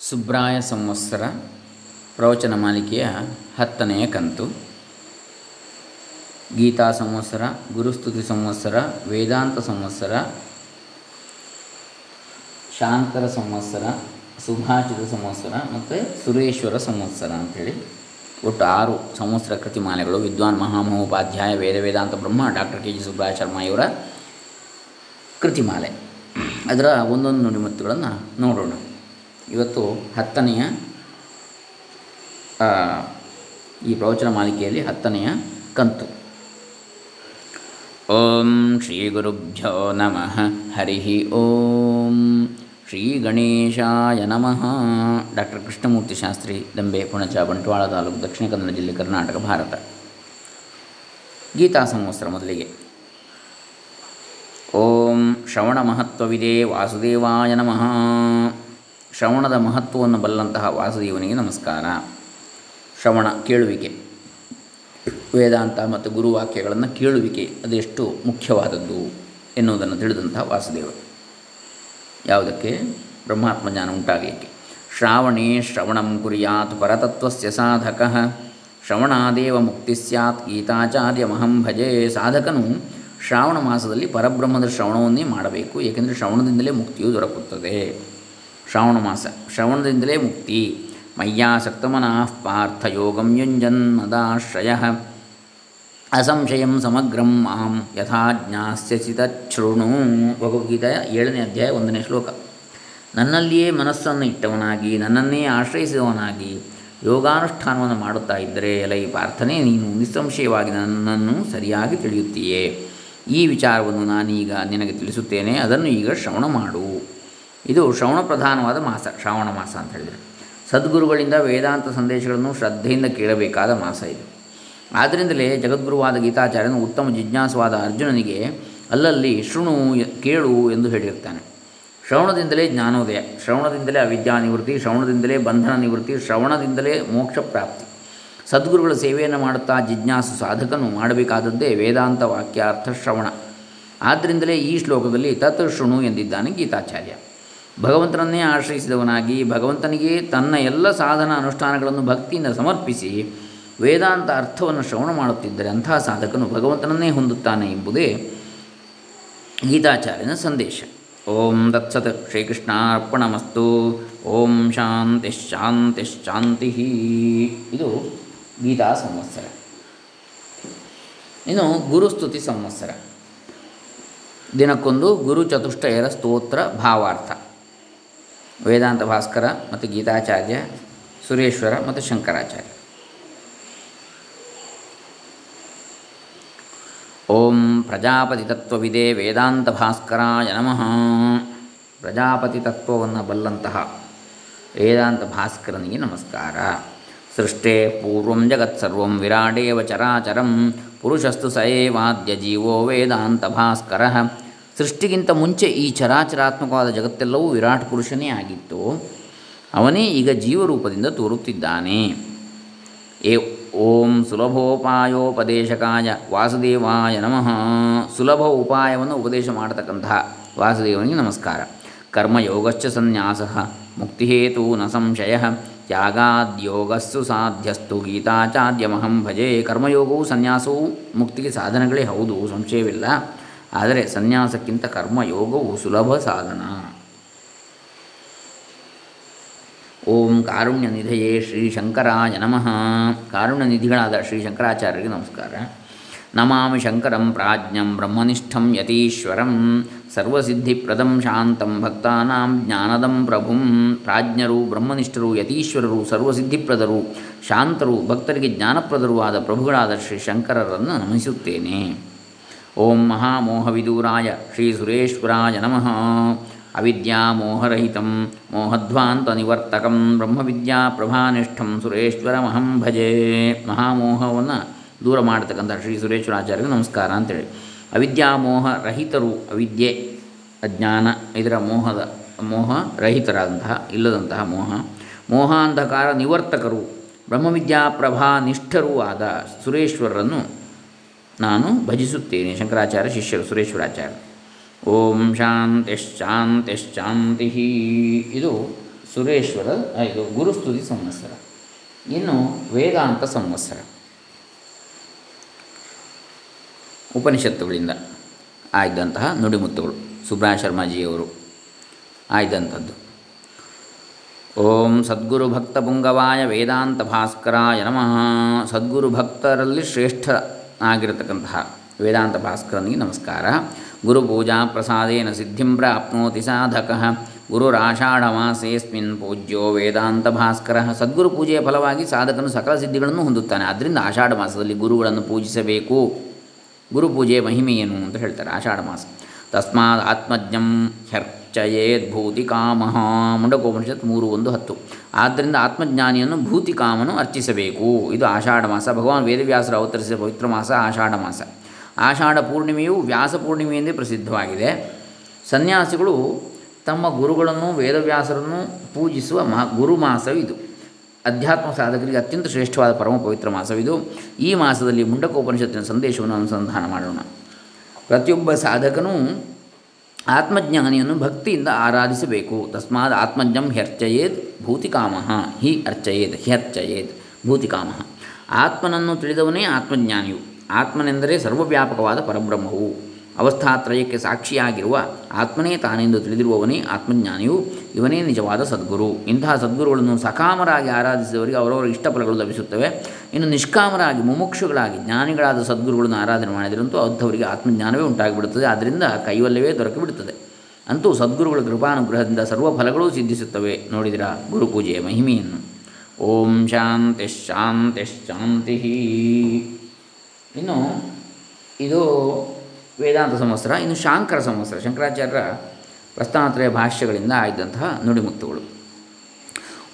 ಸುಬ್ರಾಯ ಸಂವತ್ಸರ ಪ್ರವಚನ ಮಾಲಿಕೆಯ ಹತ್ತನೆಯ ಕಂತು. ಗೀತಾ ಸಂವತ್ಸರ, ಗುರುಸ್ತುತಿ ಸಂವತ್ಸರ, ವೇದಾಂತ ಸಂವತ್ಸರ, ಶಾಂತರ ಸಂವತ್ಸರ, ಸುಭಾಷಿತ ಸಂವತ್ಸರ ಮತ್ತು ಸುರೇಶ್ವರ ಸಂವತ್ಸರ ಅಂಥೇಳಿ ಒಟ್ಟು ಆರು ಸಂವತ್ಸರ ಕೃತಿಮಾಲೆಗಳು. ವಿದ್ವಾನ್ ಮಹಾಮಹೋಪಾಧ್ಯಾಯ ವೇದ ವೇದಾಂತ ಬ್ರಹ್ಮ, doctor K G Subraya Sharma ಇವರ ಕೃತಿಮಾಲೆ. ಅದರ ಒಂದೊಂದು ನುಡಿಮತ್ತುಗಳನ್ನು ನೋಡೋಣ. ಇವತ್ತು ಹತ್ತನೆಯ ಈ ಪ್ರವಚನ ಮಾಲಿಕೆಯಲ್ಲಿ ಹತ್ತನೆಯ ಕಂತು. ಓಂ ಶ್ರೀ ಗುರುಭ್ಯೋ ನಮಃ. ಹರಿ ಓಂ ಶ್ರೀ ಗಣೇಶಾಯ ನಮಃ. ಡಾಕ್ಟರ್ ಕೃಷ್ಣಮೂರ್ತಿ ಶಾಸ್ತ್ರಿ, ದಂಬೆ, ಪುಣಚ, ಬಂಟ್ವಾಳ ತಾಲೂಕು, ದಕ್ಷಿಣ ಕನ್ನಡ ಜಿಲ್ಲೆ ಕರ್ನಾಟಕ, ಭಾರತ. ಗೀತಾ ಸಂವತ್ಸರ ಮೊದಲಿಗೆ. ಓಂ ಶ್ರವಣ ಮಹತ್ವವಿದೆ ವಾಸುದೇವಾಯ ನಮಃ. ಶ್ರವಣದ ಮಹತ್ವವನ್ನು ಬಲ್ಲಂತಹ ವಾಸುದೇವನಿಗೆ ನಮಸ್ಕಾರ. ಶ್ರವಣ ಕೇಳುವಿಕೆ. ವೇದಾಂತ ಮತ್ತು ಗುರುವಾಕ್ಯಗಳನ್ನು ಕೇಳುವಿಕೆ ಅದೆಷ್ಟು ಮುಖ್ಯವಾದದ್ದು ಎನ್ನುವುದನ್ನು ತಿಳಿದಂತಹ ವಾಸುದೇವ. ಯಾವುದಕ್ಕೆ? ಬ್ರಹ್ಮಾತ್ಮ ಜ್ಞಾನ ಉಂಟಾಗಲಿಕ್ಕೆ. ಶ್ರಾವಣೇ ಶ್ರವಣಂ ಕುರಿಯಾತ್ ಪರತತ್ವಸ್ಯ ಸಾಧಕ. ಶ್ರವಣಾದೇವ ಮುಕ್ತಿ ಸ್ಯಾತ್ ಗೀತಾಚಾರ್ಯಮಹಂ ಭಜೆ ಸಾಧಕನು ಶ್ರಾವಣ ಮಾಸದಲ್ಲಿ ಪರಬ್ರಹ್ಮದ ಶ್ರವಣವನ್ನೇ ಮಾಡಬೇಕು, ಏಕೆಂದರೆ ಶ್ರವಣದಿಂದಲೇ ಮುಕ್ತಿಯು ದೊರಕುತ್ತದೆ. ಶ್ರಾವಣ ಮಾಸ ಶ್ರವಣದಿಂದಲೇ ಮುಕ್ತಿ. ಮಯ್ಯಾಸಕ್ತಮನಃ ಪಾರ್ಥ ಯೋಗಂ ಯುಂಜನ್ ಮದಾಶ್ರಯ. ಅಸಂಶಯಂ ಸಮಗ್ರಂ ಮಾಂ ಯಥಾ ಜ್ಞಾಸ್ಯಸಿ ತಚ್ಛೃಣು ಭಗವದ್ಗೀತೆಯ ಏಳನೇ ಅಧ್ಯಾಯ ಒಂದನೇ ಶ್ಲೋಕ. ನನ್ನಲ್ಲಿಯೇ ಮನಸ್ಸನ್ನು ಇಟ್ಟವನಾಗಿ, ನನ್ನನ್ನೇ ಆಶ್ರಯಿಸಿದವನಾಗಿ, ಯೋಗಾನುಷ್ಠಾನವನ್ನು ಮಾಡುತ್ತಾ ಇದ್ದರೆ ಎಲೈ ಪಾರ್ಥನೆ, ನೀನು ನಿಸ್ಸಂಶಯವಾಗಿ ನನ್ನನ್ನು ಸರಿಯಾಗಿ ತಿಳಿಯುತ್ತೀಯೇ. ಈ ವಿಚಾರವನ್ನು ನಾನೀಗ ನಿನಗೆ ತಿಳಿಸುತ್ತೇನೆ, ಅದನ್ನು ಈಗ ಶ್ರವಣ ಮಾಡು. ಇದು ಶ್ರವಣ ಪ್ರಧಾನವಾದ ಮಾಸ, ಶ್ರಾವಣ ಮಾಸ ಅಂತ ಹೇಳಿದರೆ. ಸದ್ಗುರುಗಳಿಂದ ವೇದಾಂತ ಸಂದೇಶಗಳನ್ನು ಶ್ರದ್ಧೆಯಿಂದ ಕೇಳಬೇಕಾದ ಮಾಸ ಇದು. ಆದ್ದರಿಂದಲೇ ಜಗದ್ಗುರುವಾದ ಗೀತಾಚಾರ್ಯನು ಉತ್ತಮ ಜಿಜ್ಞಾಸವಾದ ಅರ್ಜುನನಿಗೆ ಅಲ್ಲಲ್ಲಿ ಶೃಣು, ಕೇಳು ಎಂದು ಹೇಳಿರ್ತಾನೆ. ಶ್ರವಣದಿಂದಲೇ ಜ್ಞಾನೋದಯ, ಶ್ರವಣದಿಂದಲೇ ಅವಿದ್ಯಾ ನಿವೃತ್ತಿ, ಶ್ರವಣದಿಂದಲೇ ಬಂಧನ ನಿವೃತ್ತಿ, ಶ್ರವಣದಿಂದಲೇ ಮೋಕ್ಷ ಪ್ರಾಪ್ತಿ. ಸದ್ಗುರುಗಳ ಸೇವೆಯನ್ನು ಮಾಡುತ್ತಾ ಜಿಜ್ಞಾಸು ಸಾಧಕನು ಮಾಡಬೇಕಾದದ್ದೇ ವೇದಾಂತ ವಾಕ್ಯಾರ್ಥ ಶ್ರವಣ. ಆದ್ದರಿಂದಲೇ ಈ ಶ್ಲೋಕದಲ್ಲಿ ತತ್ ಶೃಣು ಎಂದಿದ್ದಾನೆ ಗೀತಾಚಾರ್ಯ. ಭಗವಂತನನ್ನೇ ಆಶ್ರಯಿಸಿದವನಾಗಿ ಭಗವಂತನಿಗೆ ತನ್ನ ಎಲ್ಲ ಸಾಧನ ಅನುಷ್ಠಾನಗಳನ್ನು ಭಕ್ತಿಯಿಂದ ಸಮರ್ಪಿಸಿ ವೇದಾಂತ ಅರ್ಥವನ್ನು ಶ್ರವಣ ಮಾಡುತ್ತಿದ್ದರೆ ಅಂತಹ ಸಾಧಕನು ಭಗವಂತನನ್ನೇ ಹೊಂದುತ್ತಾನೆ ಎಂಬುದೇ ಗೀತಾಚಾರ್ಯನ ಸಂದೇಶ. ಓಂ ತತ್ಸತ್ ಶ್ರೀಕೃಷ್ಣಾರ್ಪಣಮಸ್ತು. ಓಂ ಶಾಂತಿ ಶಾಂತಿ ಶಾಂತಿ. ಇದು ಗೀತಾ ಸಂವತ್ಸರ. ಇನ್ನು ಗುರುಸ್ತುತಿ ಸಂವತ್ಸರ. ದಿನಕ್ಕೊಂದು ಗುರು ಚತುಷ್ಟಯರ ಸ್ತೋತ್ರ ಭಾವಾರ್ಥ. ವೇದಾಂತ ಭಾಸ್ಕರ ಮತ್ತು ಗೀತಾಚಾರ್ಯ, ಸುರೇಶ್ವರ ಮತ್ತು ಶಂಕರಾಚಾರ್ಯ. ಓಂ ಪ್ರಜಾಪತಿ ತತ್ವವಿದೆ ವೇದಾಂತ ಭಾಸ್ಕರಾಯ ನಮಃ. ಪ್ರಜಾಪತಿ ತತ್ವವನ್ನು ಬಲ್ಲಂತಹ ವೇದಾಂತ ಭಾಸ್ಕರನಿಗೆ ನಮಸ್ಕಾರ. ಸೃಷ್ಟೇ ಪೂರ್ವಂ ಜಗತ್ಸರ್ವಂ ವಿರಾಡೇವ ಚರಾಚರಂ. ಪುರುಷಸ್ತು ಸ ಏವಾದ್ಯ ಜೀವೋ ವೇದಾಂತ ಭಾಸ್ಕರ. ಸೃಷ್ಟಿಗಿಂತ ಮುಂಚೆ ಈ ಚರಾಚರಾತ್ಮಕವಾದ ಜಗತ್ತೆಲ್ಲವೂ ವಿರಾಟ್ ಪುರುಷನೇ ಆಗಿತ್ತು. ಅವನೇ ಈಗ ಜೀವರೂಪದಿಂದ ತೋರುತ್ತಿದ್ದಾನೆ. ಏ ಓಂ ಸುಲಭೋಪಾಯೋಪದೇಶಕಾಯ ವಾಸುದೇವಾಯ ನಮಃ. ಸುಲಭ ಉಪಾಯವನ್ನು ಉಪದೇಶ ಮಾಡತಕ್ಕಂತಹ ವಾಸುದೇವನಿಗೆ ನಮಸ್ಕಾರ. ಕರ್ಮಯೋಗಶ್ಚ ಸನ್ಯಾಸ, ಮುಕ್ತಿಹೇತು ನ ಸಂಶಯ, ತ್ಯಾಗಾದ್ಯೋಗಸ್ಸು ಸಾಧ್ಯಸ್ತು ಗೀತಾಚಾರ್ಯಮಹಂ ಭಜೆ. ಕರ್ಮಯೋಗವು ಸನ್ಯಾಸವು ಮುಕ್ತಿಗೆ ಸಾಧನಗಳೇ ಹೌದು, ಸಂಶಯವಿಲ್ಲ. ಆದರೆ ಸನ್ಯಾಸಕ್ಕಿಂತ ಕರ್ಮಯೋಗವು ಸುಲಭ ಸಾಧನ. ಓಂ ಕಾರುಣ್ಯ ನಿಧಯೇ ಶ್ರೀ ಶಂಕರಾಯ ನಮಃ. ಕಾರುಣ್ಯ ನಿಧಿಗಳಾದ ಶ್ರೀ ಶಂಕರಾಚಾರ್ಯರಿಗೆ ನಮಸ್ಕಾರ. ನಮಾಮಿ ಶಂಕರಂ ಪ್ರಾಜ್ಞಂ ಬ್ರಹ್ಮನಿಷ್ಠಂ ಯತೀಶ್ವರಂ. ಸರ್ವಸಿದ್ಧಿಪ್ರದಂ ಶಾಂತಂ ಭಕ್ತಾನಾಂ ಜ್ಞಾನದಂ ಪ್ರಭುಂ. ಪ್ರಾಜ್ಞರು, ಬ್ರಹ್ಮನಿಷ್ಠರು, ಯತೀಶ್ವರರು, ಸರ್ವಸಿದ್ಧಿಪ್ರದರು, ಶಾಂತರು, ಭಕ್ತರಿಗೆ ಜ್ಞಾನಪ್ರದರೂ ಆದ ಪ್ರಭುಗಳಾದ ಶ್ರೀ ಶಂಕರರನ್ನು ನಮಿಸುತ್ತೇನೆ ಓಂ ಮಹಾಮೋಹವಿದೂರಾಯ ಶ್ರೀ ಸುರೇಶ್ವರಾಯ ನಮಃ. ಅವಿದ್ಯಾಮೋಹರಹಿತಂ ಮೋಹಧ್ವಾಂತನಿವರ್ತಕಂ ಬ್ರಹ್ಮವಿದ್ಯಾ ಪ್ರಭಾನಿಷ್ಠಂ ಸುರೇಶ್ವರಮಹಂ ಭಜೆ. ಮಹಾಮೋಹವನ್ನು ದೂರ ಮಾಡತಕ್ಕಂಥ ಶ್ರೀ ಸುರೇಶ್ವರಾಚಾರ್ಯರಿಗೆ ನಮಸ್ಕಾರ ಅಂತೇಳಿ. ಅವಿದ್ಯಾಮೋಹ ರಹಿತರು ಅವಿದ್ಯೆ, ಅಜ್ಞಾನ, ಇದರ ಮೋಹದ ಮೋಹ ರಹಿತರಾದಂತಹ ಇಲ್ಲದಂತಹ ಮೋಹ. ಮೋಹಾಂಧಕಾರ ನಿವರ್ತಕರು ಬ್ರಹ್ಮವಿದ್ಯಾ ಪ್ರಭಾ ನಿಷ್ಠರೂ ಆದ ಸುರೇಶ್ವರರನ್ನು ನಾನು ಭಜಿಸುತ್ತೇನೆ ಶಂಕರಾಚಾರ್ಯ ಶಿಷ್ಯರು ಸುರೇಶ್ವರಾಚಾರ್ಯ. ಓಂ ಶಾಂತಿಶ್ಶಾಂತಿಶ್ಶಾಂತಿ ಇದು ಸುರೇಶ್ವರ ಇದು ಗುರುಸ್ತುತಿ ಸಂವತ್ಸರ. ಇನ್ನು ವೇದಾಂತ ಸಂವತ್ಸರ. ಉಪನಿಷತ್ತುಗಳಿಂದ ಆಯ್ದಂತಹ ನುಡಿಮುತ್ತುಗಳು ಸುಬ್ರಹ ಶರ್ಮಾಜಿಯವರು ಆಯ್ದಂಥದ್ದು. ಓಂ ಸದ್ಗುರು ಭಕ್ತ ಪುಂಗವಾಯ ವೇದಾಂತ ಭಾಸ್ಕರಾಯ ನಮಃ. ಸದ್ಗುರು ಭಕ್ತರಲ್ಲಿ ಶ್ರೇಷ್ಠ ಆಗಿರತಕ್ಕಂತಹ ವೇದಾಂತ ಭಾಸ್ಕರನಿಗೆ ನಮಸ್ಕಾರ. ಗುರು ಪೂಜಾ ಪ್ರಸಾದೇನ ಸಿದ್ಧಿಂ ಪ್ರಾಪ್ನೋತಿ ಸಾಧಕ. ಗುರುರಾಷಾಢಮಾಸೇಸ್ಮಿನ್ ಪೂಜ್ಯೋ ವೇದಾಂತ ಭಾಸ್ಕರ. ಸದ್ಗುರು ಪೂಜೆಯ ಫಲವಾಗಿ ಸಾಧಕನು ಸಕಲ ಸಿದ್ಧಿಗಳನ್ನು ಹೊಂದುತ್ತಾನೆ. ಆದ್ದರಿಂದ ಆಷಾಢ ಮಾಸದಲ್ಲಿ ಗುರುಗಳನ್ನು ಪೂಜಿಸಬೇಕು. ಗುರು ಮಹಿಮೆಯೇನು ಮಹಿಮೆ ಅಂತ ಹೇಳ್ತಾರೆ ಆಷಾಢ ಮಾಸ ತಸ್ಮಾತ್ ಆತ್ಮಜ್ಞಂ ಹ್ಯರ್ಚಯೇದ್ ಭೂತಿಕಾಮಃ ಮುಂಡಕೋಪನಿಷತ್ ಮೂರು ಒಂದು ಹತ್ತು. ಆದ್ದರಿಂದ ಆತ್ಮಜ್ಞಾನಿಯನ್ನು ಭೂತಿಕಾಮನು ಅರ್ಚಿಸಬೇಕು. ಇದು ಆಷಾಢ ಮಾಸ. ಭಗವಾನ್ ವೇದವ್ಯಾಸರು ಅವತರಿಸಿದ ಪವಿತ್ರ ಮಾಸ ಆಷಾಢ ಮಾಸ. ಆಷಾಢ ಪೂರ್ಣಿಮೆಯು ವ್ಯಾಸ ಪೂರ್ಣಿಮೆಯೆಂದೇ ಪ್ರಸಿದ್ಧವಾಗಿದೆ. ಸನ್ಯಾಸಿಗಳು ತಮ್ಮ ಗುರುಗಳನ್ನು, ವೇದವ್ಯಾಸರನ್ನು ಪೂಜಿಸುವ ಮಾ ಗುರು ಮಾಸವಿದು ಅಧ್ಯಾತ್ಮ ಸಾಧಕರಿಗೆ ಅತ್ಯಂತ ಶ್ರೇಷ್ಠವಾದ ಪರಮ ಪವಿತ್ರ ಮಾಸವಿದು. ಈ ಮಾಸದಲ್ಲಿ ಮುಂಡಕೋಪನಿಷತ್ತಿನ ಸಂದೇಶವನ್ನು ಅನುಸಂಧಾನ ಮಾಡೋಣ. ಪ್ರತಿಯೊಬ್ಬ ಸಾಧಕನೂ ಆತ್ಮಜ್ಞಾನಿಯನ್ನು ಭಕ್ತಿಯಿಂದ ಆರಾಧಿಸಬೇಕು. ತಸ್ಮಾದ ಆತ್ಮಜ್ಞಂ ಹ್ಯರ್ಚಯೇದ್ ಭೂತಿಕಾಮಃ. ಹಿ ಅರ್ಚಯೇದ್, ಹ್ಯರ್ಚಯೇದ್, ಭೂತಿಕಾಮಃ. ಆತ್ಮನನ್ನು ತಿಳಿದವನೇ ಆತ್ಮಜ್ಞಾನಿಯು. ಆತ್ಮನೆಂದರೆ ಸರ್ವವ್ಯಾಪಕವಾದ ಪರಬ್ರಹ್ಮವು. ಅವಸ್ಥಾತ್ರಯಕ್ಕೆ ಸಾಕ್ಷಿಯಾಗಿರುವ ಆತ್ಮನೇ ತಾನೆಂದು ತಿಳಿದಿರುವವನೇ ಆತ್ಮಜ್ಞಾನಿಯು, ಇವನೇ ನಿಜವಾದ ಸದ್ಗುರು. ಇಂತಹ ಸದ್ಗುರುಗಳನ್ನು ಸಕಾಮರಾಗಿ ಆರಾಧಿಸಿದವರಿಗೆ ಅವರವರ ಇಷ್ಟಫಲಗಳು ಲಭಿಸುತ್ತವೆ. ಇನ್ನು ನಿಷ್ಕಾಮರಾಗಿ, ಮುಮುಕ್ಷುಗಳಾಗಿ, ಜ್ಞಾನಿಗಳಾದ ಸದ್ಗುರುಗಳನ್ನು ಆರಾಧನೆ ಮಾಡಿದರಂತೂ ಅಂಥವರಿಗೆ ಆತ್ಮಜ್ಞಾನವೇ ಉಂಟಾಗಿಬಿಡುತ್ತದೆ. ಆದ್ದರಿಂದ ಕೈವಲ್ಲವೇ ದೊರಕಿಬಿಡುತ್ತದೆ. ಅಂತೂ ಸದ್ಗುರುಗಳ ಕೃಪಾನುಗ್ರಹದಿಂದ ಸರ್ವ ಫಲಗಳೂ ಸಿದ್ಧಿಸುತ್ತವೆ. ನೋಡಿದಿರ? ಗುರುಪೂಜೆಯ ಮಹಿಮೆಯನ್ನು. ಓಂ ಶಾಂತಿ ಶಾಂತಿ ಶಾಂತಿ. ಇನ್ನು ಇದು ವೇದಾಂತ ಸಂವತ್ಸರ, ಇನ್ನು ಶಾಂಕರ ಸಂವತ್ಸರ, ಶಂಕರಾಚಾರ್ಯರ ಪ್ರಸ್ಥಾನತ್ರಯ ಭಾಷ್ಯಗಳಿಂದ ಆಯ್ದಂತಹ ನುಡಿಮುತ್ತುಗಳು.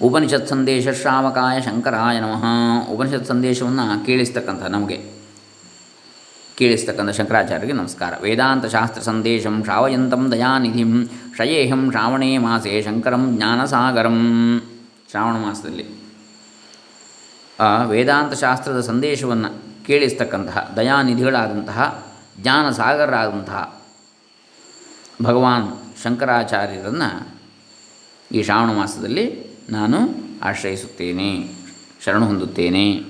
ಉಪನಿಷತ್ ಸಂದೇಶ ಶ್ರಾವಕಾಯ ಶಂಕರಾಯ ನಮಃ. ಉಪನಿಷತ್ ಸಂದೇಶವನ್ನು ಕೇಳಿಸ್ತಕ್ಕಂಥ ನಮಗೆ, ಕೇಳಿಸ್ತಕ್ಕಂಥ ಶಂಕರಾಚಾರ್ಯರಿಗೆ ನಮಸ್ಕಾರ. ವೇದಾಂತ ಶಾಸ್ತ್ರ ಸಂದೇಶಂ ಶ್ರಾವಯಂತಂ ದಯಾನಿಧಿಂ ಶಯೇಹಂ ಶ್ರಾವಣೇ ಮಾಸೇ ಶಂಕರಂ ಜ್ಞಾನಸಾಗರಂ. ಶ್ರಾವಣ ಮಾಸದಲ್ಲಿ. ವೇದಾಂತ ಶಾಸ್ತ್ರದ ಸಂದೇಶವನ್ನು ಕೇಳಿಸ್ತಕ್ಕಂತಹ ದಯಾನಿಧಿಗಳಾದಂತಹ ಜ್ಞಾನಸಾಗರರಾದಂತಹ ಭಗವಾನ್ ಶಂಕರಾಚಾರ್ಯರನ್ನು ಈ ಶ್ರಾವಣ ಮಾಸದಲ್ಲಿ ನಾನು ಆಶ್ರಯಿಸುತ್ತೇನೆ, ಶರಣು ಹೊಂದುತ್ತೇನೆ.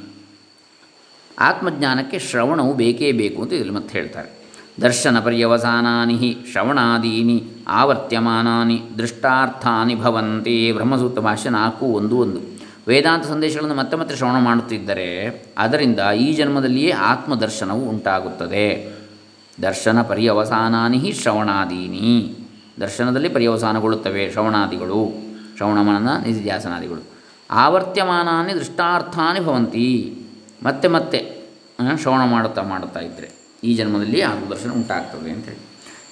ಆತ್ಮಜ್ಞಾನಕ್ಕೆ ಶ್ರವಣವು ಬೇಕೇ ಬೇಕು ಅಂತ ಇದರಲ್ಲಿ ಮತ್ತೆ ಹೇಳ್ತಾರೆ. ದರ್ಶನ ಪರ್ಯವಸಾನಾನಿ ಶ್ರವಣಾದೀನಿ ಆವರ್ತ್ಯಮಾನಾನಿ ದೃಷ್ಟಾರ್ಥಾನಿ ಭವಂತಿ ಬ್ರಹ್ಮಸೂತ್ರ ಭಾಷೆ ನಾಲ್ಕು ಒಂದು ಒಂದು. ವೇದಾಂತ ಸಂದೇಶಗಳನ್ನು ಮತ್ತೆ ಮತ್ತೆ ಶ್ರವಣ ಮಾಡುತ್ತಿದ್ದರೆ ಅದರಿಂದ ಈ ಜನ್ಮದಲ್ಲಿಯೇ ಆತ್ಮದರ್ಶನವು ಉಂಟಾಗುತ್ತದೆ. ದರ್ಶನ ಪರ್ಯವಸಾನಾನಿ ಶ್ರವಣಾದೀನಿ. ದರ್ಶನದಲ್ಲಿ ಪರ್ಯವಸಾನಗೊಳ್ಳುತ್ತವೆ ಶ್ರವಣಾದಿಗಳು. ಶ್ರವಣಮನನ ನಿಧಿಧ್ಯಾಸನಾದಿಗಳು. ಆವರ್ತ್ಯಮಾನಾನಿ ದೃಷ್ಟಾರ್ಥಾನಿ ಭವಂತಿ. ಮತ್ತೆ ಮತ್ತೆ ಶ್ರವಣ ಮಾಡುತ್ತಾ ಮಾಡುತ್ತಾ ಇದ್ದರೆ ಈ ಜನ್ಮದಲ್ಲಿ ಆತ್ಮದರ್ಶನ ಉಂಟಾಗ್ತದೆ ಅಂತೇಳಿ.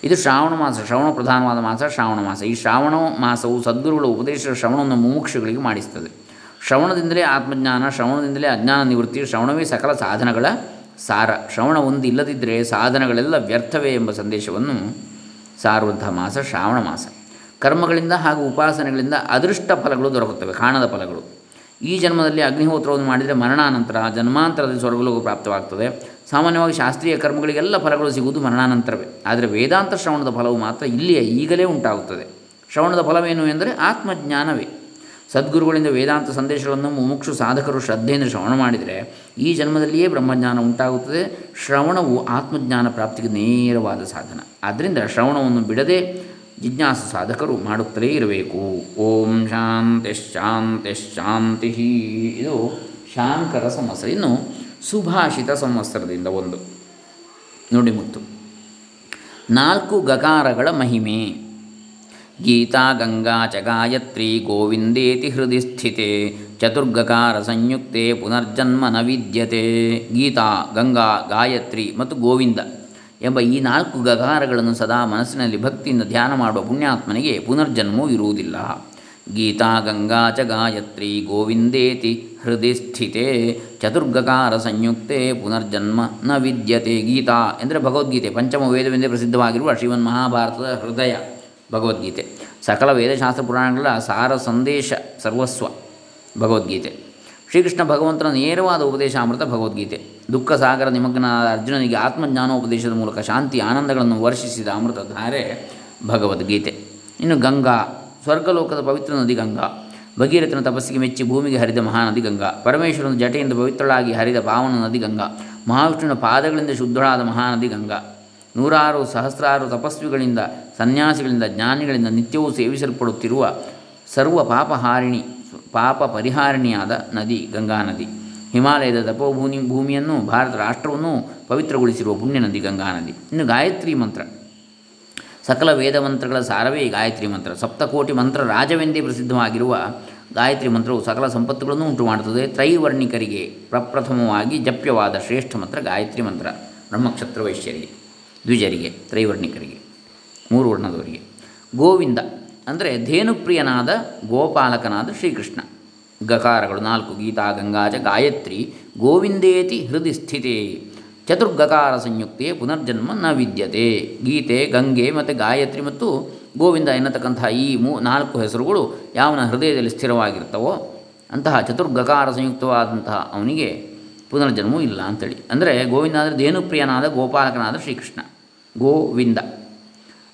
ಇದು ಶ್ರಾವಣ ಮಾಸ, ಶ್ರವಣ ಪ್ರಧಾನವಾದ ಮಾಸ, ಶ್ರಾವಣ ಮಾಸ. ಈ ಶ್ರಾವಣ ಮಾಸವು ಸದ್ಗುರುಗಳ ಉಪದೇಶ ಶ್ರವಣವನ್ನು ಮುಮುಕ್ಷುಗಳಿಗೆ ಮಾಡಿಸ್ತದೆ. ಶ್ರವಣದಿಂದಲೇ ಆತ್ಮಜ್ಞಾನ, ಶ್ರವಣದಿಂದಲೇ ಅಜ್ಞಾನ ನಿವೃತ್ತಿ, ಶ್ರವಣವೇ ಸಕಲ ಸಾಧನಗಳ ಸಾರ ಶ್ರವಣ ಒಂದು ಇಲ್ಲದಿದ್ದರೆ ಸಾಧನಗಳೆಲ್ಲ ವ್ಯರ್ಥವೇ ಎಂಬ ಸಂದೇಶವನ್ನು ಸಾರುವಂತಹ ಮಾಸ, ಶ್ರಾವಣ ಮಾಸ. ಕರ್ಮಗಳಿಂದ ಹಾಗೂ ಉಪಾಸನೆಗಳಿಂದ ಅದೃಷ್ಟ ಫಲಗಳು ದೊರಕುತ್ತವೆ, ಕಾಣದ ಫಲಗಳು. ಈ ಜನ್ಮದಲ್ಲಿ ಅಗ್ನಿಹೋತ್ರವನ್ನು ಮಾಡಿದರೆ ಮರಣಾನಂತರ, ಜನ್ಮಾಂತರದಲ್ಲಿ ಸ್ವರ್ಗಲೋಕ ಪ್ರಾಪ್ತವಾಗ್ತದೆ. ಸಾಮಾನ್ಯವಾಗಿ ಶಾಸ್ತ್ರೀಯ ಕರ್ಮಗಳಿಗೆಲ್ಲ ಫಲಗಳು ಸಿಗುವುದು ಮರಣಾನಂತರವೇ. ಆದರೆ ವೇದಾಂತ ಶ್ರವಣದ ಫಲವು ಮಾತ್ರ ಇಲ್ಲಿಯೇ ಈಗಲೇ ಉಂಟಾಗುತ್ತದೆ. ಶ್ರವಣದ ಫಲವೇನು ಎಂದರೆ ಆತ್ಮಜ್ಞಾನವೇ. ಸದ್ಗುರುಗಳಿಂದ ವೇದಾಂತ ಸಂದೇಶಗಳನ್ನು ಮುಮುಕ್ಷು ಸಾಧಕರು ಶ್ರದ್ಧೆಯಿಂದ ಶ್ರವಣ ಮಾಡಿದರೆ ಈ ಜನ್ಮದಲ್ಲಿಯೇ ಬ್ರಹ್ಮಜ್ಞಾನ ಉಂಟಾಗುತ್ತದೆ. ಶ್ರವಣವು ಆತ್ಮಜ್ಞಾನ ಪ್ರಾಪ್ತಿಗೆ ನೇರವಾದ ಸಾಧನ. ಆದ್ದರಿಂದ ಶ್ರವಣವನ್ನು ಬಿಡದೆ ಜಿಜ್ಞಾಸು ಸಾಧಕರು ಮಾಡುತ್ತಲೇ ಇರಬೇಕು. ಓಂ ಶಾಂತಿ ಶಾಂತಿ ಶಾಂತಿ. ಇದು ಶಾಂಕರ ಸಂವತ್ಸರ ಇನ್ನು ಸುಭಾಷಿತ ಸಂವತ್ಸರದಿಂದ ಒಂದು. ನುಡಿಮುತ್ತು ನಾಲ್ಕು ಗಕಾರಗಳ ಮಹಿಮೆ. ಗೀತಾ ಗಂಗಾ ಚ ಗಾಯತ್ರಿ ಗೋವಿಂದೇತಿ ಹೃದಯ ಸ್ಥಿತೆ ಚತುರ್ಗಕಾರ ಸಂಯುಕ್ತೆ ಪುನರ್ಜನ್ಮ ನ ವಿದ್ಯತೆ ಗೀತಾ ಗಂಗಾ ಗಾಯತ್ರಿ ಮತ್ತು ಗೋವಿಂದ ಎಂಬ ಈ ನಾಲ್ಕು ಗಕಾರಗಳನ್ನು ಸದಾ ಮನಸ್ಸಿನಲ್ಲಿ ಭಕ್ತಿಯಿಂದ ಧ್ಯಾನ ಮಾಡುವ ಪುಣ್ಯಾತ್ಮನಿಗೆ ಪುನರ್ಜನ್ಮವೂ ಇರುವುದಿಲ್ಲ. ಗೀತಾ, ಗಂಗಾ ಚ ಗಾಯತ್ರಿ ಗೋವಿಂದೇತಿ ಹೃದಯ ಸ್ಥಿತೆ, ಚತುರ್ಗಕಾರ ಸಂಯುಕ್ತೆ ಪುನರ್ಜನ್ಮ ನ ವಿದ್ಯತೆ. ಗೀತಾ ಎಂದರೆ ಭಗವದ್ಗೀತೆ ಪಂಚಮ ವೇದವೆಂದೇ ಪ್ರಸಿದ್ಧವಾಗಿರುವ ಶ್ರೀಮನ್ ಮಹಾಭಾರತದ ಹೃದಯ. ಭಗವದ್ಗೀತೆ. ಸಕಲ ವೇದಶಾಸ್ತ್ರ ಪುರಾಣಗಳ ಸಾರ ಸಂದೇಶ ಸರ್ವಸ್ವ ಭಗವದ್ಗೀತೆ. ಶ್ರೀಕೃಷ್ಣ ಭಗವಂತನ ನೇರವಾದ ಉಪದೇಶ ಅಮೃತ ಭಗವದ್ಗೀತೆ. ದುಃಖ ಸಾಗರ ನಿಮಗ್ನಾದ ಅರ್ಜುನನಿಗೆ ಆತ್ಮಜ್ಞಾನೋಪದೇಶದ ಮೂಲಕ ಶಾಂತಿ ಆನಂದಗಳನ್ನು ವರ್ಷಿಸಿದ ಅಮೃತಧಾರೆ ಭಗವದ್ಗೀತೆ. ಇನ್ನು ಗಂಗಾ, ಸ್ವರ್ಗಲೋಕದ ಪವಿತ್ರ ನದಿ ಗಂಗಾ, ಭಗೀರಥನ ತಪಸ್ಸಿಗೆ ಮೆಚ್ಚಿ ಭೂಮಿಗೆ ಹರಿದ ಮಹಾನದಿ ಗಂಗಾ, ಪರಮೇಶ್ವರನ ಜಟೆಯಿಂದ ಪವಿತ್ರಳಾಗಿ ಹರಿದ ಪಾವನ ನದಿ ಗಂಗಾ, ಮಹಾವಿಷ್ಣುವಿನ ಪಾದಗಳಿಂದ ಶುದ್ಧಳಾದ ಮಹಾನದಿ ಗಂಗಾ ನೂರಾರು ಸಹಸ್ರಾರು ತಪಸ್ವಿಗಳಿಂದ, ಸನ್ಯಾಸಿಗಳಿಂದ, ಜ್ಞಾನಿಗಳಿಂದ ನಿತ್ಯವೂ ಸೇವಿಸಲ್ಪಡುತ್ತಿರುವ ಸರ್ವ ಪಾಪಹಾರಿಣಿ, ಪಾಪ ಪರಿಹಾರಿಣಿಯಾದ ನದಿ, ಗಂಗಾ ನದಿ. ಹಿಮಾಲಯದ ತಪೋಭೂಮಿ, ಭೂಮಿಯನ್ನು ಭಾರತ ರಾಷ್ಟ್ರವನ್ನು ಪವಿತ್ರಗೊಳಿಸಿರುವ ಪುಣ್ಯ ನದಿ, ಗಂಗಾ ನದಿ. ಇನ್ನು ಗಾಯತ್ರಿ ಮಂತ್ರ. ಸಕಲ ವೇದ ಮಂತ್ರಗಳ ಸಾರವೇ ಗಾಯತ್ರಿ ಮಂತ್ರ. ಸಪ್ತಕೋಟಿ ಮಂತ್ರ ರಾಜವೆಂದೇ ಪ್ರಸಿದ್ಧವಾಗಿರುವ ಗಾಯತ್ರಿ ಮಂತ್ರವು ಸಕಲ ಸಂಪತ್ತುಗಳನ್ನು ಉಂಟು ಮಾಡುತ್ತದೆ ತ್ರೈವರ್ಣಿಕರಿಗೆ ಪ್ರಪ್ರಥಮವಾಗಿ ಜಪ್ಯವಾದ ಶ್ರೇಷ್ಠ ಮಂತ್ರ ಗಾಯತ್ರಿ ಮಂತ್ರ. ಬ್ರಹ್ಮಕ್ಷತ್ರ ವೈಶ್ಯರಿಗೆ. ದ್ವಿಜರಿಗೆ, ತ್ರೈವರ್ಣಿಕರಿಗೆ ಮೂರು ವರ್ಣದವರಿಗೆ ಗೋವಿಂದ ಅಂದರೆ ಧೇನುಪ್ರಿಯನಾದ ಗೋಪಾಲಕನಾದ ಶ್ರೀಕೃಷ್ಣ. ಗಕಾರಗಳು ನಾಲ್ಕು, ಗೀತಾ ಗಂಗಾಜ ಗಾಯತ್ರಿ, ಗೋವಿಂದೇತಿ ಹೃದಯ ಸ್ಥಿತೇ. ಚತುರ್ಗಕಾರ ಸಂಯುಕ್ತೆ ಪುನರ್ಜನ್ಮ ನ ವಿದ್ಯತೆ. ಗೀತೆ, ಗಂಗೆ ಮತ್ತು ಗಾಯತ್ರಿ ಮತ್ತು ಗೋವಿಂದ ಎನ್ನತಕ್ಕಂತಹ ಈ ಮೂ, ನಾಲ್ಕು ಹೆಸರುಗಳು ಯಾವನ ಹೃದಯದಲ್ಲಿ ಸ್ಥಿರವಾಗಿರ್ತವೋ ಅಂತಹ ಚತುರ್ಗಕಾರ ಸಂಯುಕ್ತವಾದಂತಹ ಅವನಿಗೆ ಪುನರ್ಜನ್ಮವೂ ಇಲ್ಲ ಅಂತೇಳಿ. ಅಂದರೆ ಗೋವಿಂದ ಅಂದರೆ ಧೇನುಪ್ರಿಯನಾದ ಗೋಪಾಲಕನಾದ ಶ್ರೀಕೃಷ್ಣ. ಗೋವಿಂದ.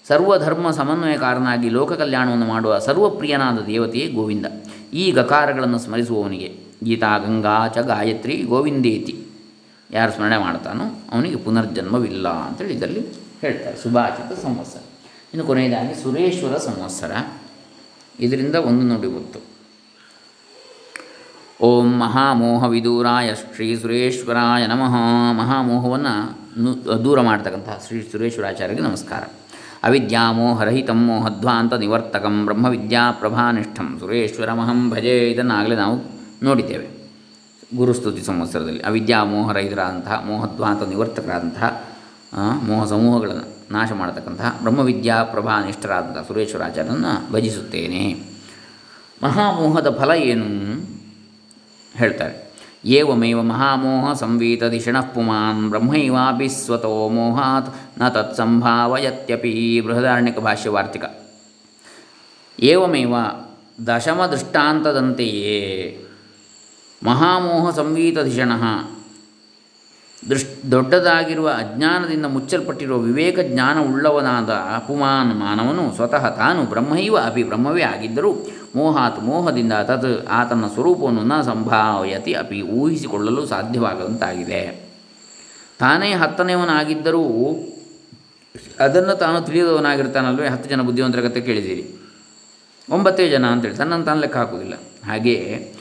ಸರ್ವಧರ್ಮ ಸಮನ್ವಯಕಾರನಾಗಿ ಲೋಕ ಕಲ್ಯಾಣವನ್ನು ಮಾಡುವ ಸರ್ವಪ್ರಿಯನಾದ ದೇವತೆಯೇ ಗೋವಿಂದ. ಈ ಗಕಾರಗಳನ್ನು ಸ್ಮರಿಸುವವನಿಗೆ ಗೀತಾ, ಗಂಗಾ, ಚ, ಗಾಯತ್ರಿ, ಗೋವಿಂದೇತಿ. ಯಾರು ಸ್ಮರಣೆ ಮಾಡ್ತಾನೋ ಅವನಿಗೆ ಪುನರ್ಜನ್ಮವಿಲ್ಲ ಅಂತೇಳಿ ಇದರಲ್ಲಿ ಹೇಳ್ತಾರೆ. ಸುಭಾಚಿತ ಸಂವತ್ಸರ. ಇನ್ನು ಕೊನೆಯದಾಗಿ ಸುರೇಶ್ವರ ಸಂವತ್ಸರ. ಇದರಿಂದ ಒಂದು ನುಡಿ ಗೊತ್ತು ಓಂ ಮಹಾಮೋಹ ವಿದೂರಾಯ ಶ್ರೀ ಸುರೇಶ್ವರಾಯ ನಮಃ. ಮಹಾಮೋಹವನ್ನು ದೂರ ಮಾಡ್ತಕ್ಕಂತಹ ಶ್ರೀ ಸುರೇಶ್ವರಾಚಾರ್ಯರಿಗೆ ನಮಸ್ಕಾರ. ಅವಿದ್ಯಾ ಮೋಹರಹಿತ ಮೋಹಧ್ವಾಂತ ನಿವರ್ತಕಂ ಬ್ರಹ್ಮವಿದ್ಯಾ ಪ್ರಭಾನಿಷ್ಠಂ ಸುರೇಶ್ವರಮಹಂ ಭಜೆ ಇದನ್ನಾಗಲೇ ನಾವು ನೋಡಿದ್ದೇವೆ. ಗುರುಸ್ತುತಿ ಸಂವತ್ಸರದಲ್ಲಿ ಅವಿದ್ಯಾಮೋಹರಹಿತರಾದಂತಹ, ಮೋಹಧ್ವಾಂತ ನಿವರ್ತಕರಾದಂತಹ ಮೋಹ ಸಮೂಹಗಳನ್ನು ನಾಶ ಮಾಡತಕ್ಕಂತಹ ಬ್ರಹ್ಮವಿದ್ಯಾ ಪ್ರಭಾನಿಷ್ಠರಾದಂತಹ ಸುರೇಶ್ವರಾಚಾರ್ಯನನ್ನು ಭಜಿಸುತ್ತೇನೆ. ಮಹಾಮೋಹದ ಫಲ ಏನು? ಹೇಳ್ತಾರೆ. ಏವಮೇವ ಮಹಾಮೋಹ ಸಂವೀತದಿಷಣಃ ಪುಮಾನ್ ಬ್ರಹ್ಮೈವಾಪಿ ಸ್ವತೋ ಮೋಹಾತ್ನ ತತ್ಸಂಭಾವಯತ್ಯಪಿ ಬೃಹದಾರಣ್ಯಕ ಭಾಷ್ಯ ವಾರ್ತಿಕ ಏವಮೇವ ದಶಮ ದೃಷ್ಟಾಂತದಂತೆಯೇ ಮಹಾಮೋಹ ಸಂವೀತದಿಷಣಃ ದೃಶ್ ದೊಡ್ಡದಾಗಿರುವ ಅಜ್ಞಾನದಿಂದ ಮುಚ್ಚಲ್ಪಟ್ಟಿರುವ ವಿವೇಕ ಜ್ಞಾನವುಳ್ಳವನಾದ ಅಪುಮಾನ್ ಮಾನವನು ಸ್ವತಃ ತಾನು ಬ್ರಹ್ಮೈವ ಅಪಿ ಬ್ರಹ್ಮವೇ ಆಗಿದ್ದರೂ ಮೋಹಾತ್ ಮೋಹದಿಂದ ತತ್ ಆತನ ಸ್ವರೂಪವನ್ನು ನ ಸಂಭಾವಯತಿ ಅಪಿ ಊಹಿಸಿಕೊಳ್ಳಲು ಸಾಧ್ಯವಾಗದಂತಾಗಿದೆ. ತಾನೇ ಹತ್ತನೆಯವನಾಗಿದ್ದರೂ ಅದನ್ನು ತಾನು ತಿಳಿಯದವನಾಗಿರ್ತಾನಲ್ವೇ ಹತ್ತು ಜನ ಬುದ್ಧಿವಂತರ ಕತೆ ಕೇಳಿದ್ದೀರಿ. ಒಂಬತ್ತೇ ಜನ ಅಂತೇಳಿ ತನ್ನನ್ನು ತಾನು ಲೆಕ್ಕ ಹಾಕುವುದಿಲ್ಲ. ಹಾಗೆಯೇ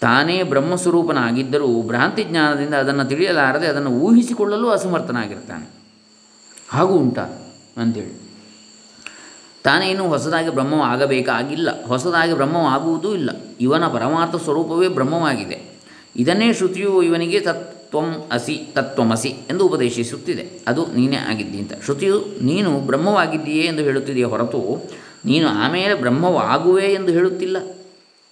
ತಾನೇ ಬ್ರಹ್ಮಸ್ವರೂಪನಾಗಿದ್ದರೂ ಭ್ರಾಂತಿ ಜ್ಞಾನದಿಂದ ಅದನ್ನು ತಿಳಿಯಲಾರದೆ ಅದನ್ನು ಊಹಿಸಿಕೊಳ್ಳಲು ಅಸಮರ್ಥನಾಗಿರ್ತಾನೆ. ಹಾಗೂ ಉಂಟ ಅಂಥೇಳಿ ತಾನೇನು ಹೊಸದಾಗಿ ಬ್ರಹ್ಮವಾಗಬೇಕಾಗಿಲ್ಲ. ಹೊಸದಾಗಿ ಬ್ರಹ್ಮವಾಗುವುದೂ ಇಲ್ಲ. ಇವನ ಪರಮಾರ್ಥ ಸ್ವರೂಪವೇ ಬ್ರಹ್ಮವಾಗಿದೆ. ಇದನ್ನೇ ಶ್ರುತಿಯು ಇವನಿಗೆ ತತ್ವಂ ಅಸಿ ತತ್ವಮಸಿ ಎಂದು ಉಪದೇಶಿಸುತ್ತಿದೆ. ಅದು ನೀನೇ ಆಗಿದ್ದಿ ಅಂತ ಶ್ರುತಿಯು, ನೀನು ಬ್ರಹ್ಮವಾಗಿದ್ದೀಯೇ ಎಂದು ಹೇಳುತ್ತಿದೆಯೇ ಹೊರತು ನೀನು ಆಮೇಲೆ ಬ್ರಹ್ಮವಾಗುವೆ ಎಂದು ಹೇಳುತ್ತಿಲ್ಲ.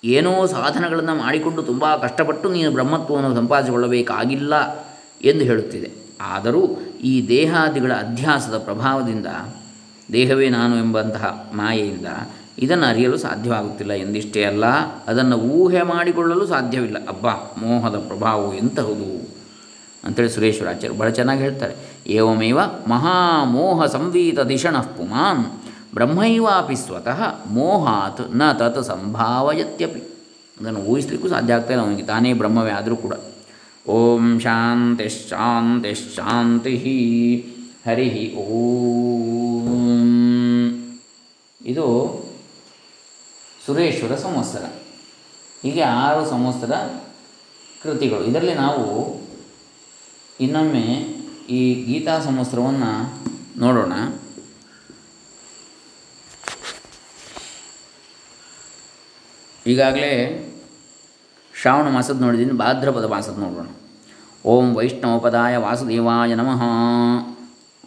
ಏನೋ ಸಾಧನಗಳನ್ನು ಮಾಡಿಕೊಂಡು ತುಂಬ ಕಷ್ಟಪಟ್ಟು ನೀನು ಬ್ರಹ್ಮತ್ವವನ್ನು ಸಂಪಾದಿಸಿಕೊಳ್ಳಬೇಕಾಗಿಲ್ಲ ಎಂದು ಹೇಳುತ್ತಿದೆ. ಆದರೂ ಈ ದೇಹಾದಿಗಳ ಅಧ್ಯಾಸದ ಪ್ರಭಾವದಿಂದ ದೇಹವೇ ನಾನು ಎಂಬಂತಹ ಮಾಯೆಯಿಂದ ಇದನ್ನು ಅರಿಯಲು ಸಾಧ್ಯವಾಗುತ್ತಿಲ್ಲ ಎಂದಿಷ್ಟೇ ಅಲ್ಲ, ಅದನ್ನು ಊಹೆ ಮಾಡಿಕೊಳ್ಳಲು ಸಾಧ್ಯವಿಲ್ಲ. ಅಬ್ಬಾ, ಮೋಹದ ಪ್ರಭಾವವು ಎಂತಹುದು? ಅಂತೇಳಿ ಸುರೇಶ್ವರಾಚಾರ್ಯರು ಭಾಳ ಚೆನ್ನಾಗಿ ಹೇಳ್ತಾರೆ. ಏವಮೇವ ಮಹಾಮೋಹ ಸಂವೀತ ಪುಮಾನ್. ಬ್ರಹ್ಮೈವಾಪಿ ಸ್ವತಃ ಮೋಹಾತ್ನ ತತ್ ಸಂಭಾವಯತ್ಯಪಿ. ಅದನ್ನು ಊಹಿಸ್ಲಿಕ್ಕೂ ಸಾಧ್ಯ ಆಗ್ತಾಯಿಲ್ಲ ಅವನಿಗೆ, ತಾನೇ ಬ್ರಹ್ಮವೇ ಆದರೂ ಕೂಡ. ಓಂ ಶಾಂತಿ ಶಾಂತಿ ಶಾಂತಿ ಹರಿ ಓಂ. ಇದು ಸುರೇಶ್ವರ ಸಂವತ್ಸರ. ಹೀಗೆ ಆರು ಸಂವತ್ಸರ ಕೃತಿಗಳು. ಇದರಲ್ಲಿ ನಾವು ಇನ್ನೊಮ್ಮೆ ಈ ಗೀತಾ ಸಂವತ್ಸರವನ್ನು ನೋಡೋಣ. ಈಗಾಗಲೇ ಶ್ರಾವಣ ಮಾಸದ ನೋಡಿದ್ದೀನಿ, ಭಾದ್ರಪದ ಮಾಸದ ನೋಡೋಣ. ಓಂ ವೈಷ್ಣವ ಪದಾಯ ವಾಸುದೇವಾಯ ನಮಃ.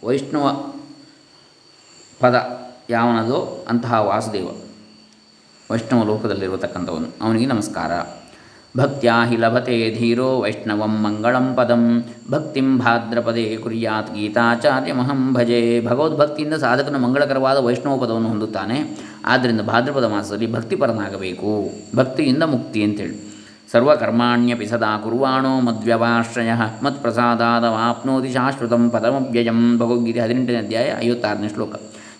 ವೈಷ್ಣವ ಪದ ಯಾವನದೋ ಅಂತಹ ವಾಸುದೇವ, ವೈಷ್ಣವ ಲೋಕದಲ್ಲಿರತಕ್ಕಂಥವನು. ಅವನಿಗೆ ನಮಸ್ಕಾರ. ಭಕ್ತ್ಯಾ ಹಿ ಲಭತೆ ಧೀರೋ ವೈಷ್ಣವಂ ಮಂಗಳಂ ಪದಂ. ಭಕ್ತಿಂ ಭಾದ್ರಪದೇ ಕುರ್ಯಾತ್ ಗೀತಾಚಾರ್ಯಮಹಂ ಭಜೆ. ಭಗವದ್ಭಕ್ತಿಯಿಂದ ಸಾಧಕನು ಮಂಗಳಕರವಾದ ವೈಷ್ಣವ ಪದವನ್ನು ಹೊಂದುತ್ತಾನೆ. ಆದ್ದರಿಂದ ಭಾದ್ರಪದ ಮಾಸದಲ್ಲಿ ಭಕ್ತಿಪರನಾಗಬೇಕು ಭಕ್ತಿಯಿಂದ ಮುಕ್ತಿ ಅಂತೇಳಿ. ಸರ್ವಕರ್ಮಾಣ್ಯಪಿ ಸದಾ ಕುರ್ವಾಣೋ ಮದ್ವ್ಯವಾಶ್ರಯ. ಮತ್ಪ್ರಸಾದಾದವಾಪ್ನೋತಿ ಶಾಶ್ವತಂ ಪದಮವ್ಯಯಂ. ಭಗವದ್ಗೀತೆ ಹದಿನೆಂಟನೇ ಅಧ್ಯಾಯ ಐವತ್ತಾರನೇ ಶ್ಲೋಕ.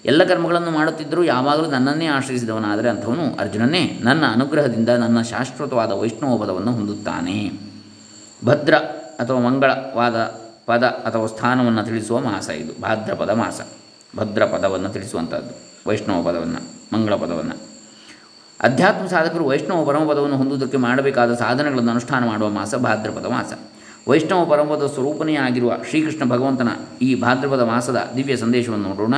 ಎಲ್ಲ ಕರ್ಮಗಳನ್ನು ಮಾಡುತ್ತಿದ್ದರೂ ಯಾವಾಗಲೂ ನನ್ನನ್ನೇ ಆಶ್ರಯಿಸಿದವನಾದರೆ ಅಂಥವನು ಅರ್ಜುನನೇ, ನನ್ನ ಅನುಗ್ರಹದಿಂದ ನನ್ನ ಶಾಶ್ವತವಾದ ವೈಷ್ಣವ ಪದವನ್ನು ಹೊಂದುತ್ತಾನೆ. ಭದ್ರ ಅಥವಾ ಮಂಗಳವಾದ ಪದ ಅಥವಾ ಸ್ಥಾನವನ್ನು ತಿಳಿಸುವ ಮಾಸ ಇದು, ಭಾದ್ರಪದ ಮಾಸ. ಭದ್ರ ಪದವನ್ನು ತಿಳಿಸುವಂಥದ್ದು, ವೈಷ್ಣವ ಪದವನ್ನು. ಮಂಗಳ ಪದವನ್ನು ಅಧ್ಯಾತ್ಮ ಸಾಧಕರು ವೈಷ್ಣವ ಪರಮಪದವನ್ನು ಹೊಂದುವುದಕ್ಕೆ ಮಾಡಬೇಕಾದ ಸಾಧನೆಗಳನ್ನು ಅನುಷ್ಠಾನ ಮಾಡುವ ಮಾಸ ಭಾದ್ರಪದ ಮಾಸ. ವೈಷ್ಣವ ಪರಮಪದ ಸ್ವರೂಪನೇ ಆಗಿರುವ ಶ್ರೀಕೃಷ್ಣ ಭಗವಂತನ ಈ ಭಾದ್ರಪದ ಮಾಸದ ದಿವ್ಯ ಸಂದೇಶವನ್ನು ನೋಡೋಣ.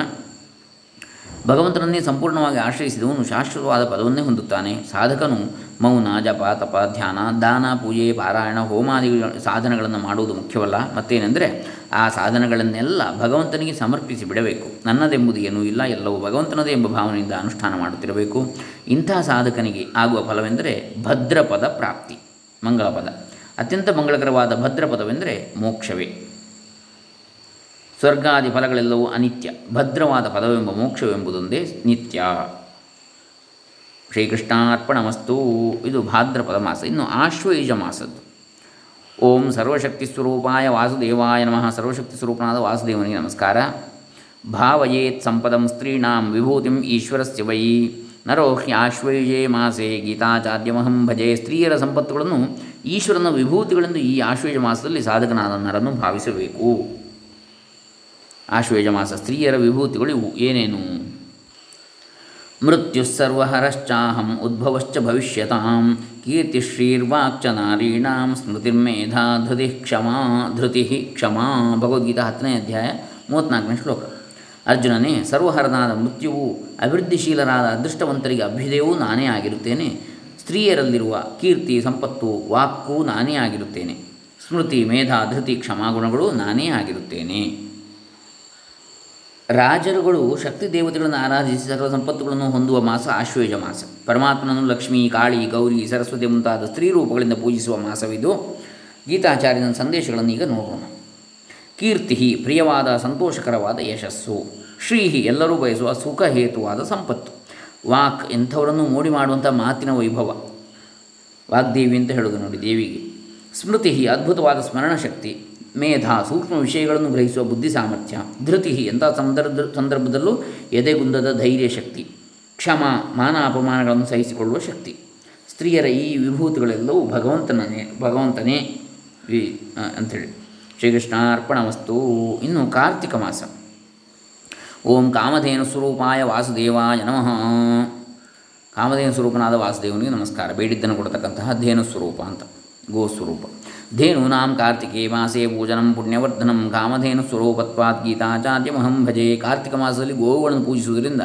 ಭಗವಂತನನ್ನೇ ಸಂಪೂರ್ಣವಾಗಿ ಆಶ್ರಯಿಸಿದವನು ಶಾಶ್ವತವಾದ ಪದವನ್ನೇ ಹೊಂದುತ್ತಾನೆ. ಸಾಧಕನು ಮೌನ, ಜಪ, ತಪ, ಧ್ಯಾನ, ದಾನ, ಪೂಜೆ, ಪಾರಾಯಣ ಹೋಮಾದಿ ಸಾಧನಗಳನ್ನು ಮಾಡುವುದು ಮುಖ್ಯವಲ್ಲ. ಮತ್ತೇನೆಂದರೆ ಆ ಸಾಧನಗಳನ್ನೆಲ್ಲ ಭಗವಂತನಿಗೆ ಸಮರ್ಪಿಸಿ ಬಿಡಬೇಕು. ನನ್ನದೆಂಬುದು ಏನೂ ಇಲ್ಲ, ಎಲ್ಲವೂ ಭಗವಂತನದೇ ಎಂಬ ಭಾವನೆಯಿಂದ ಅನುಷ್ಠಾನ ಮಾಡುತ್ತಿರಬೇಕು. ಇಂಥ ಸಾಧಕನಿಗೆ ಆಗುವ ಫಲವೆಂದರೆ ಭದ್ರಪದ ಪ್ರಾಪ್ತಿ, ಮಂಗಳಪದ. ಅತ್ಯಂತ ಮಂಗಳಕರವಾದ ಭದ್ರಪದವೆಂದರೆ ಮೋಕ್ಷವೇ. ಸ್ವರ್ಗಾದಿ ಫಲಗಳೆಲ್ಲವೂ ಅನಿತ್ಯ. ಭದ್ರವಾದ ಪದವೆಂಬ ಮೋಕ್ಷವೆಂಬುದೊಂದೇ ನಿತ್ಯ. ಶ್ರೀಕೃಷ್ಣಾರ್ಪಣಮಸ್ತು. ಇದು ಭಾದ್ರಪದ ಮಾಸ ಇನ್ನು ಆಶ್ವಯುಜ ಮಾಸದ್ದು ಓಂ ಸರ್ವಶಕ್ತಿ ಸ್ವರೂಪಾಯ ವಾಸುದೇವಾಯ ನಮಃ. ಸರ್ವಶಕ್ತಿ ಸ್ವರೂಪನಾದ ವಾಸುದೇವನಿಗೆ ನಮಸ್ಕಾರ. ಭಾವಯೇತ್ ಸಂಪದಂ ಸ್ತ್ರೀಣಾಂ ವಿಭೂತಿಂ ಈಶ್ವರಸ್ಯ ವೈ. ನರೋ ಆಶ್ವಯುಜೇ ಮಾಸೆ. ಗೀತಾಚಾರ್ಯಮಹಂ ಭಜೆ. ಸ್ತ್ರೀಯರ ಸಂಪತ್ತುಗಳನ್ನು ಈಶ್ವರನ ವಿಭೂತಿಗಳೆಂದು ಈ ಆಶ್ವಯುಜ ಮಾಸದಲ್ಲಿ ಸಾಧಕನಾದ ನರನ್ನು ಭಾವಿಸಬೇಕು. ಆಶ್ವೇಜ ಮಾಸ ಸ್ತ್ರೀಯರ ವಿಭೂತಿಗಳು ಇವು. ಏನೇನು? ಮೃತ್ಯುಸ್ಸರ್ವಹರಶ್ಚಾಹಂ ಉದ್ಭವಶ್ಚ ಭವಿಷ್ಯತಾಂ. ಕೀರ್ತಿಶ್ರೀರ್ವಾಕ್ಚ ನಾರೀಣಾಂ ಸ್ಮೃತಿರ್ಮೇಧಾ ಧೃತಿ ಕ್ಷಮಾ ಧೃತಿ ಕ್ಷಮಾ. ಭಗವದ್ಗೀತಾ ಹತ್ತನೇ ಅಧ್ಯಾಯ ಮೂವತ್ತ್ನಾಲ್ಕನೇ ಶ್ಲೋಕ. ಅರ್ಜುನನೇ, ಸರ್ವಹರನಾದ ಮೃತ್ಯುವು ಅಭಿವೃದ್ಧಿಶೀಲರಾದ ಅದೃಷ್ಟವಂತರಿಗೆ ಅಭ್ಯುದಯವೂ ನಾನೇ ಆಗಿರುತ್ತೇನೆ. ಸ್ತ್ರೀಯರಲ್ಲಿರುವ ಕೀರ್ತಿ, ಸಂಪತ್ತು, ವಾಕ್ಕೂ ನಾನೇ ಆಗಿರುತ್ತೇನೆ. ಸ್ಮೃತಿ, ಮೇಧಾ, ಧೃತಿ ಕ್ಷಮಾಗುಣಗಳು ನಾನೇ ಆಗಿರುತ್ತೇನೆ. ರಾಜರುಗಳು ಶಕ್ತಿ ದೇವತೆಗಳನ್ನು ಆರಾಧಿಸಿ ಸರ್ವ ಸಂಪತ್ತುಗಳನ್ನು ಹೊಂದುವ ಮಾಸ ಆಶ್ವೇಜ ಮಾಸ. ಪರಮಾತ್ಮನನ್ನು ಲಕ್ಷ್ಮಿ, ಕಾಳಿ, ಗೌರಿ, ಸರಸ್ವತಿ ಮುಂತಾದ ಸ್ತ್ರೀ ರೂಪಗಳಿಂದ ಪೂಜಿಸುವ ಮಾಸವಿದು. ಗೀತಾಚಾರ್ಯನ ಸಂದೇಶಗಳನ್ನು ಈಗ ನೋಡೋಣ. ಕೀರ್ತಿ, ಪ್ರಿಯವಾದ, ಸಂತೋಷಕರವಾದ ಯಶಸ್ಸು. ಶ್ರೀಹಿ, ಎಲ್ಲರೂ ಬಯಸುವ ಸುಖ ಹೇತುವಾದ ಸಂಪತ್ತು. ವಾಕ್, ಎಂಥವರನ್ನು ಮೋಡಿ ಮಾಡುವಂಥ ಮಾತಿನ ವೈಭವ. ವಾಗ್ದೇವಿ ಅಂತ ಹೇಳೋದು ನೋಡಿ ದೇವಿಗೆ. ಸ್ಮೃತಿ, ಅದ್ಭುತವಾದ ಸ್ಮರಣ ಶಕ್ತಿ ಮೇಧ, ಸೂಕ್ಷ್ಮ ವಿಷಯಗಳನ್ನು ಗ್ರಹಿಸುವ ಬುದ್ಧಿ ಸಾಮರ್ಥ್ಯ ಧೃತಿ ಎಂಥ ಸಂದರ್ಭ ಸಂದರ್ಭದಲ್ಲೂ ಎದೆಗುಂದದ ಧೈರ್ಯ ಶಕ್ತಿ, ಕ್ಷಮ, ಮಾನ ಅಪಮಾನಗಳನ್ನು ಸಹಿಸಿಕೊಳ್ಳುವ ಶಕ್ತಿ. ಸ್ತ್ರೀಯರ ಈ ವಿಭೂತಿಗಳೆಲ್ಲವೂ ಭಗವಂತನೇ ಭಗವಂತನೇ ವಿ ಅಂಥೇಳಿ. ಶ್ರೀಕೃಷ್ಣಾರ್ಪಣಮಸ್ತು. ಇನ್ನು ಕಾರ್ತಿಕ ಮಾಸ. ಓಂ ಕಾಮಧೇನು ಸ್ವರೂಪಾಯ ವಾಸುದೇವಾಯ ನಮಃ. ಕಾಮಧೇನು ಸ್ವರೂಪನಾದ ವಾಸುದೇವನಿಗೆ ನಮಸ್ಕಾರ. ಬೇಡಿದ್ದನ್ನು ಕೊಡತಕ್ಕಂತಹ ಧೇನು ಸ್ವರೂಪ ಅಂತ ಗೋಸ್ವರೂಪ ಧೇನೂನಾಂ ಕಾರ್ತಿಕೇ ಮಾಸೆ ಪೂಜನಂ ಪುಣ್ಯವರ್ಧನಂ ಕಾಮಧೇನು ಸ್ವರೂಪತ್ವಾತ್ ಗೀತಾಚಾರ್ಯಮಹಂ ಭಜೆ ಕಾರ್ತಿಕ ಮಾಸದಲ್ಲಿ ಗೋವುಗಳನ್ನು ಪೂಜಿಸುವುದರಿಂದ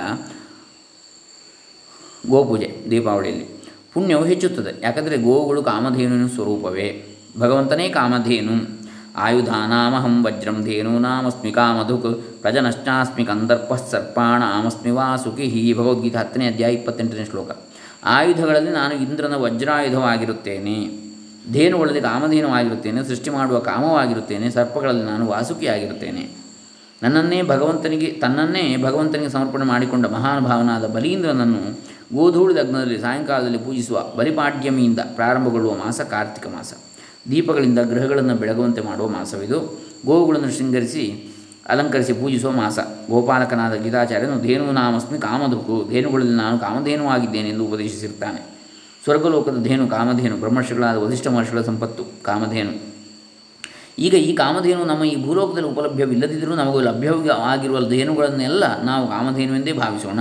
ಗೋಪೂಜೆ ದೀಪಾವಳಿಯಲ್ಲಿ ಪುಣ್ಯವು ಹೆಚ್ಚುತ್ತದೆ. ಯಾಕಂದರೆ ಗೋವುಗಳು ಕಾಮಧೇನುವಿನ ಸ್ವರೂಪವೇ. ಭಗವಂತನೇ ಕಾಮಧೇನು. ಆಯುಧಾನಾಮಹಂ ವಜ್ರಂ ಧೇನೂನಾಮಸ್ಮಿ ಕಾಮಧುಕ್ ಪ್ರಜನಶ್ಚಾಸ್ಮಿ ಕಂದರ್ಪ ಸರ್ಪಾಣಾಮಸ್ಮಿ ವಾಸುಕಿ ಭಗವದ್ಗೀತಾ ಹತ್ತನೇ ಅಧ್ಯಾಯ ಇಪ್ಪತ್ತೆಂಟನೇ ಶ್ಲೋಕ. ಆಯುಧಗಳಲ್ಲಿ ನಾನು ಇಂದ್ರನ ವಜ್ರಾಯುಧವಾಗಿರುತ್ತೇನೆ. ಧೇನುಗಳಲ್ಲಿ ಕಾಮಧೇನುವಾಗಿರುತ್ತೇನೆ ಸೃಷ್ಟಿ ಮಾಡುವ ಕಾಮವಾಗಿರುತ್ತೇನೆ, ಸರ್ಪಗಳಲ್ಲಿ ನಾನು ವಾಸುಕಿಯಾಗಿರುತ್ತೇನೆ ನನ್ನನ್ನೇ ಭಗವಂತನಿಗೆ, ತನ್ನನ್ನೇ ಭಗವಂತನಿಗೆ ಸಮರ್ಪಣೆ ಮಾಡಿಕೊಂಡ ಮಹಾನುಭಾವನಾದ ಬಲೀಂದ್ರನನ್ನು ಗೋಧೂಳಿ ಲಗ್ನದಲ್ಲಿ, ಸಾಯಂಕಾಲದಲ್ಲಿ ಪೂಜಿಸುವ ಬಲಿಪಾಡ್ಯಮಿಯಿಂದ ಪ್ರಾರಂಭಗೊಳ್ಳುವ ಮಾಸ ಕಾರ್ತಿಕ ಮಾಸ. ದೀಪಗಳಿಂದ ಗ್ರಹಗಳನ್ನು ಬೆಳಗುವಂತೆ ಮಾಡುವ ಮಾಸವಿದು. ಗೋವುಗಳನ್ನು ಶೃಂಗರಿಸಿ, ಅಲಂಕರಿಸಿ ಪೂಜಿಸುವ ಮಾಸ. ಗೋಪಾಲಕನಾದ ಗೀತಾಚಾರ್ಯನು ಧೇನು ನಾಮಸ್ಮಿ ಕಾಮಧುಕು ಧೇನುಗಳಲ್ಲಿ ನಾನು ಕಾಮಧೇನುವಾಗಿದ್ದೇನೆ ಎಂದು ಉಪದೇಶಿಸಿರ್ತಾನೆ. ಸ್ವರ್ಗಲೋಕದ ಧೇನು, ಕಾಮಧೇನು, ಬ್ರಹ್ಮರ್ಷಿಗಳಾದ ವಧಿಷ್ಠ ಮಹರ್ಷಿಗಳ ಸಂಪತ್ತು, ಕಾಮಧೇನು. ಈಗ ಈ ಕಾಮಧೇನು ನಮ್ಮ ಈ ಭೂಲೋಕದಲ್ಲಿ ಉಪಲಭ್ಯವಿಲ್ಲದಿದ್ದರೂ ನಮಗೂ ಲಭ್ಯವಾಗಿರುವ ಧೇನುಗಳನ್ನೆಲ್ಲ ನಾವು ಕಾಮಧೇನುವೆಂದೇ ಭಾವಿಸೋಣ.